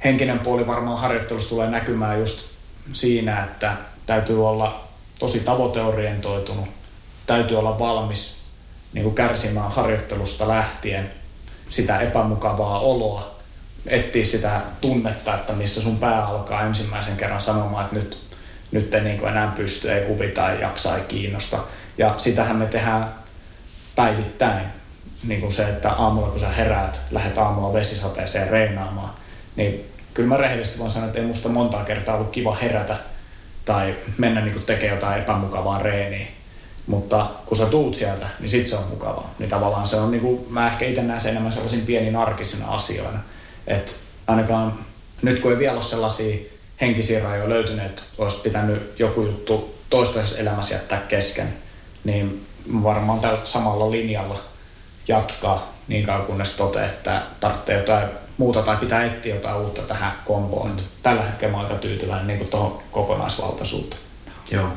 henkinen puoli varmaan harjoittelussa tulee näkymään just siinä, että täytyy olla tosi tavoiteorientoitunut, täytyy olla valmis niin kuin kärsimään harjoittelusta lähtien sitä epämukavaa oloa, etsiä sitä tunnetta, että missä sun pää alkaa ensimmäisen kerran sanomaan, että nyt, nyt ei niin kuin enää pysty, ei huvita, ei jaksa, ei kiinnosta. Ja sitähän me tehdään päivittäin. Niin kuin se, että aamulla kun sä heräät, lähdet aamulla vesisateeseen reenaamaan, niin kyllä mä rehellisesti voin sanoa, että ei musta monta kertaa ollut kiva herätä tai mennä niin tekemään jotain epämukavaa reeniä. Mutta kun sä tuut sieltä, niin sit se on mukavaa. Niin tavallaan se on, niin kuin, mä ehkä itse näen sen enemmän sellaisin pienin arkisina asioina. Että ainakaan nyt kun ei vielä ole sellaisia henkisiä rajoja löytynyt, että olisi pitänyt joku juttu toistaiseksi elämässä jättää kesken, niin varmaan tällä samalla linjalla jatkaa niin kauan kunnes toteaa, että tarvitsee jotain muuta tai pitää etsiä jotain uutta tähän komboon. Mm. Tällä hetkellä mä aika tyytyväinen niin tuohon kokonaisvaltaisuuteen. Joo,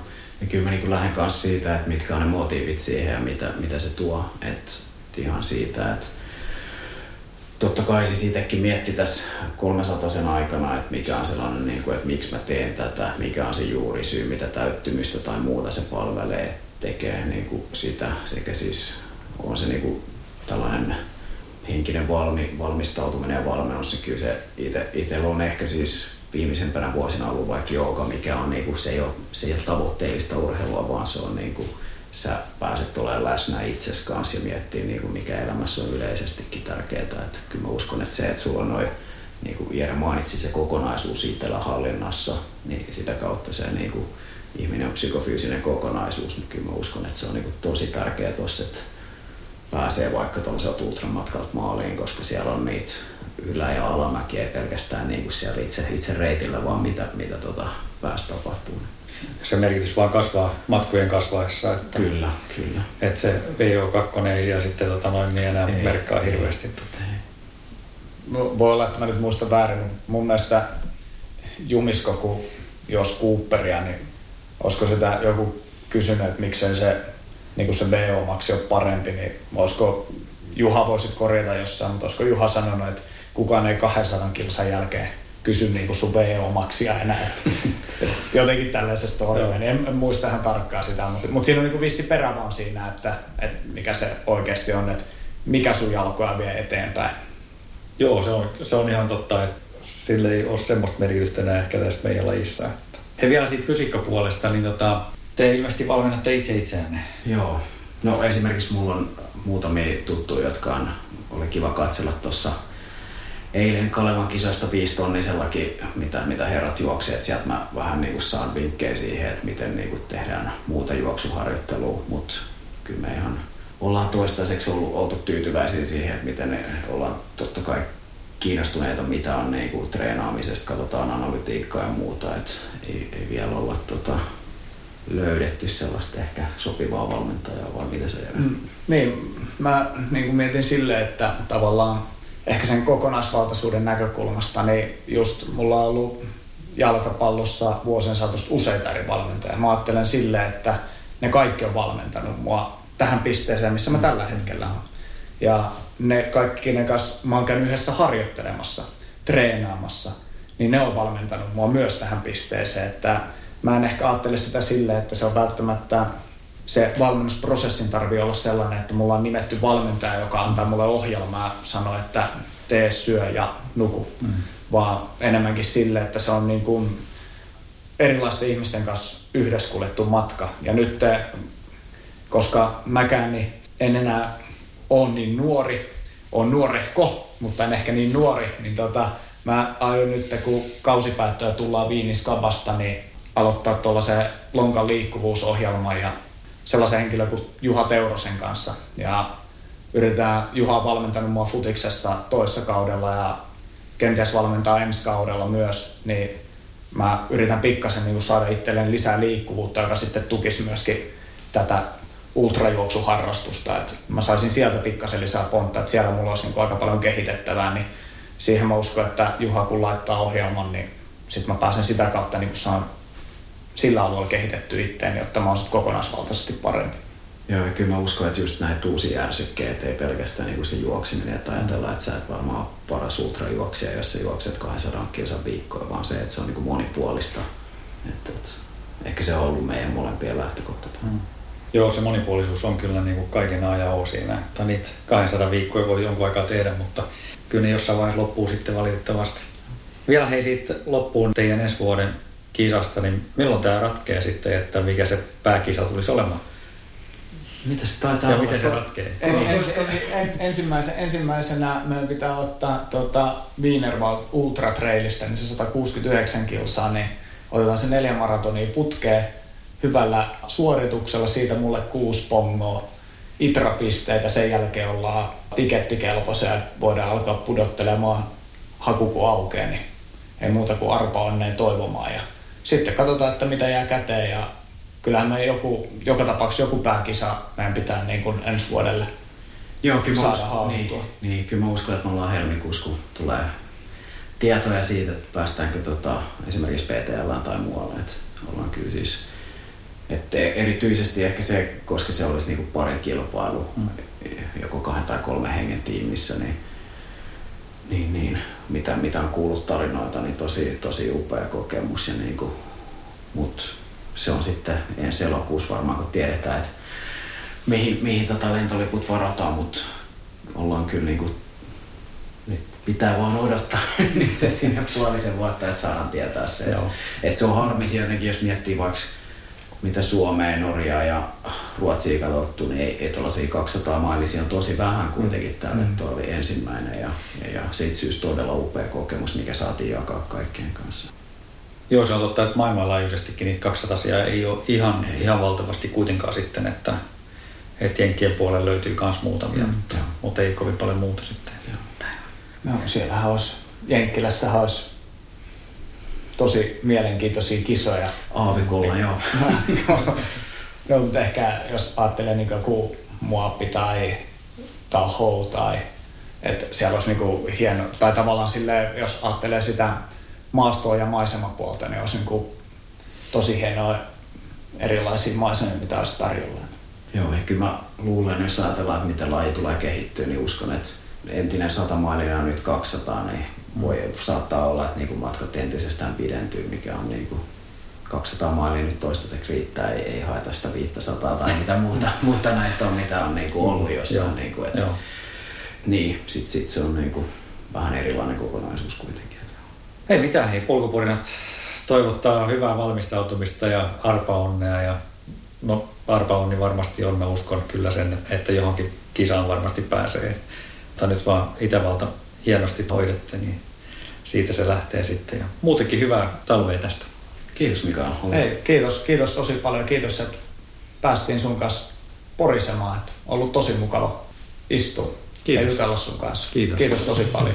ja kyllä mä niin lähden kanssa siitä, että mitkä on ne motiivit siihen ja mitä, mitä se tuo. Et ihan siitä, että totta kai siis itsekin mietti tässä 300 sen aikana, että mikä on sellainen, niin kuin, että miksi mä teen tätä, mikä on se juurisyy, mitä täyttymystä tai muuta se palvelee, tekee niin kuin sitä, sekä siis on se niin kuin tällainen henkinen valmi, valmistautuminen ja valmennus, niin kyllä se ite, itsellä on ehkä siis viimeisempänä vuosina ollut vaikka jooga, mikä on niinku, se, ei ole, se ei ole tavoitteellista urheilua, vaan se on niinku, sä pääset olemaan läsnä itses kanssa ja miettiä niinku, mikä elämässä on yleisestikin tärkeää. Et kyllä mä uskon, että se, että sulla on noin, niin kuin Jere mainitsi, se kokonaisuus itsellä hallinnassa, niin sitä kautta se niin kuin, ihminen on psykofyysinen kokonaisuus, niin kyllä mä uskon, että se on niin kuin, tosi tärkeää tuossa, että pääsee vaikka tuollaiselta ultramatkalta maaliin, koska siellä on niitä ylä- ja alamäkiä, ei pelkästään niin kuin siellä itse, itse reitillä, vaan mitä, mitä tota päästä tapahtuu. Se merkitys vaan kasvaa matkojen kasvaessa. Että, kyllä, kyllä. Että se VO2 ei siellä sitten tota noin niin enää ei, merkkaa ei, hirveästi. Tota. No, voi olla, että mä nyt muistan väärin, mutta mun mielestä Jumisko, kun jos Cooperia, niin olisiko sitä joku kysynyt, että miksei se niin kuin se VO-maksi on parempi, niin olisiko Juha voisit korjata jossain, mutta olisiko Juha sanonut, että kukaan ei 200 kilsan jälkeen kysy niin kuin sun VO-maksia enää. jotenkin tällaisesta story En, en, muista ihan tarkkaan sitä, mutta, mutta siinä on niin vissi perä vaan siinä, että, että mikä se oikeasti on, että mikä sun jalkoja vie eteenpäin. Joo, se on, se on ihan totta, että sillä ei ole semmoista merkitystä enää ehkä tässä meidän lajissa. He vielä siitä fysiikkapuolesta, niin tota, te ilmeisesti valmennatte itse itseänne. Joo. No esimerkiksi mulla on muutamia tuttuja, jotka on, oli kiva katsella tuossa eilen Kalevan kisoista viisitonnisellakin, mitä, mitä herrat juoksevat. Sieltä mä vähän niin kuin saan vinkkejä siihen, että miten niin kuin tehdään muuta juoksuharjoittelua, mutta kyllä me ihan ollaan toistaiseksi ollut, oltu tyytyväisiä siihen, että miten ne ollaan totta kai kiinnostuneita, mitä on niin kuin treenaamisesta, katsotaan analytiikkaa ja muuta, että ei, ei vielä olla tota, löydetty sellaista ehkä sopivaa valmentajaa, vai mitä se mm, Niin, mä niin kuin mietin silleen, että tavallaan ehkä sen kokonaisvaltaisuuden näkökulmasta, niin just mulla on ollut jalkapallossa vuosien saatossa useita eri valmentajia. Mä ajattelen silleen, että ne kaikki on valmentanut mua tähän pisteeseen, missä mä tällä hetkellä olen. Ja ne kaikki ne kanssa, mä oon käynyt yhdessä harjoittelemassa, treenaamassa, niin ne on valmentanut mua myös tähän pisteeseen, että mä en ehkä ajattele sitä silleen, että se on välttämättä se valmennusprosessin tarvii olla sellainen, että mulla on nimetty valmentaja, joka antaa mulle ohjelmaa sanoo, että tee, syö ja nuku. Mm. Vaan enemmänkin sille, että se on niin kuin erilaisten ihmisten kanssa yhdessä kuljettu matka. Ja nyt, koska mäkään niin en enää ole niin nuori, on nuorehko, mutta en ehkä niin nuori, niin tota, mä aion nyt, kun kausi päättyy ja tullaan Viiniskabasta, niin aloittaa tuollaisen lonkan liikkuvuusohjelman ja sellaisen henkilön kuin Juha Teurosen kanssa. Ja yritetään, Juha on valmentanut mua futiksessa toissa kaudella ja kenties valmentaa ensi kaudella myös, niin mä yritän pikkasen niin saada itselleen lisää liikkuvuutta, joka sitten tukisi myöskin tätä ultrajuoksuharrastusta, että mä saisin sieltä pikkasen lisää pontta, että siellä mulla olisi niin aika paljon kehitettävää, niin siihen mä uskon, että Juha kun laittaa ohjelman, niin sitten mä pääsen sitä kautta niin saan sillä alueella kehitetty itteeni, jotta mä oon sitten kokonaisvaltaisesti parempi. Joo, ja kyllä mä uskon, että just näitä uusia järsykkeitä ei pelkästään niin kuin se juoksiminen, että ajatellaan, että sä et varmaan ole paras ultrajuoksija, jos sä juokset 200 kilsan viikkoa, vaan se, että se on niin kuin monipuolista. Että, että ehkä se on ollut meidän molempien lähtökohta. Mm. Joo, se monipuolisuus on kyllä niin kuin kaiken ajan O siinä. Tai niitä 200 viikkoa voi jonkun aikaa tehdä, mutta kyllä ne jossain vaiheessa loppuu sitten valitettavasti. Vielä hei siitä loppuun teidän ensi vuoden kisasta, niin milloin tämä ratkeaa sitten, että mikä se pääkisa tulisi olemaan? Mitä se taitaa Ja miten se ratkee? En, ens, en, ensimmäisenä, ensimmäisenä meidän pitää ottaa tuota Wienerwald Ultra Trailista, niin se 169 kilsaa, niin otetaan se neljä maratonia putkeen hyvällä suorituksella, siitä mulle kuusi pongoa, itrapisteitä, sen jälkeen ollaan tikettikelpoisia, voidaan alkaa pudottelemaan haku kun aukeaa, niin ei muuta kuin arpa onneen toivomaan. Ja sitten katsotaan, että mitä jää käteen ja kyllähän me joku, joka tapauksessa joku pääkisa meidän pitää niin kuin ensi vuodelle Joo, kyllä saada uskon, niin, niin, kyllä mä uskon, että me ollaan helmikuussa, kun tulee tietoja siitä, että päästäänkö tota, esimerkiksi PTL tai muualle. Että ollaan kyllä siis, että erityisesti ehkä se, koska se olisi niinku pari kilpailu, mm. joko kahden tai kolmen hengen tiimissä, niin, niin, niin mitä, mitä on kuullut tarinoita, niin tosi, tosi upea kokemus. Ja niinku, mutta se on sitten ensi elokuussa varmaan, kun tiedetään, että mihin, mihin tota lentoliput varataan, mutta ollaan kyllä niin kuin, nyt pitää vaan odottaa nyt se sinne puolisen vuotta, että saadaan tietää se. Että, että se on harmi jotenkin, jos miettii vaikka mitä Suomeen, Norjaa ja Ruotsia katsottu, niin ei, ei tuollaisia 200 mailisia on tosi vähän kuitenkin täällä. Mm. Tuo oli ensimmäinen ja, ja, ja siitä syystä todella upea kokemus, mikä saatiin jakaa kaikkien kanssa. Joo, se on totta, että maailmanlaajuisestikin niitä 200 ei ole ihan, ei. ihan valtavasti kuitenkaan sitten, että, että Jenkkien puolelle löytyy myös muutamia, mm. mutta, mutta ei kovin paljon muuta sitten. Joo. No, siellähän olisi, Jenkkilässä olisi tosi mielenkiintoisia kisoja. Aavikolla, joo. no, mutta ehkä jos ajattelee niin joku muappi tai taho tai että siellä olisi niin hieno, tai tavallaan sille, jos ajattelee sitä maastoa ja maisemapuolta, niin olisi niin kuin tosi hienoa erilaisia maisemia, mitä olisi tarjolla. Joo, ja kyllä mä luulen, jos ajatellaan, että miten laji tulee kehittyä, niin uskon, että entinen 100 mailia on nyt 200, niin voi, saattaa olla, että niinku matkat entisestään pidentyy, mikä on niinku 200 mailia nyt toistaiseksi riittää, ei, ei haeta sitä 500 tai mitä muuta, muuta näitä on, mitä on niinku ollut jossain. Niinku, et, niin, sit, sit se on niinku vähän erilainen kokonaisuus kuitenkin. Ei mitään, hei polkupurinat toivottaa hyvää valmistautumista ja arpaonnea ja no arpaonni varmasti on, mä uskon kyllä sen, että johonkin kisaan varmasti pääsee. Mutta nyt vaan Itävalta hienosti hoidette, niin siitä se lähtee sitten. Ja muutenkin hyvää talvea tästä. Kiitos Mikael. Hei, kiitos, kiitos tosi paljon. Kiitos, että päästiin sun kanssa porisemaan. Että ollut tosi mukava istua kiitos. ja jutella sun kanssa. Kiitos. Kiitos tosi paljon.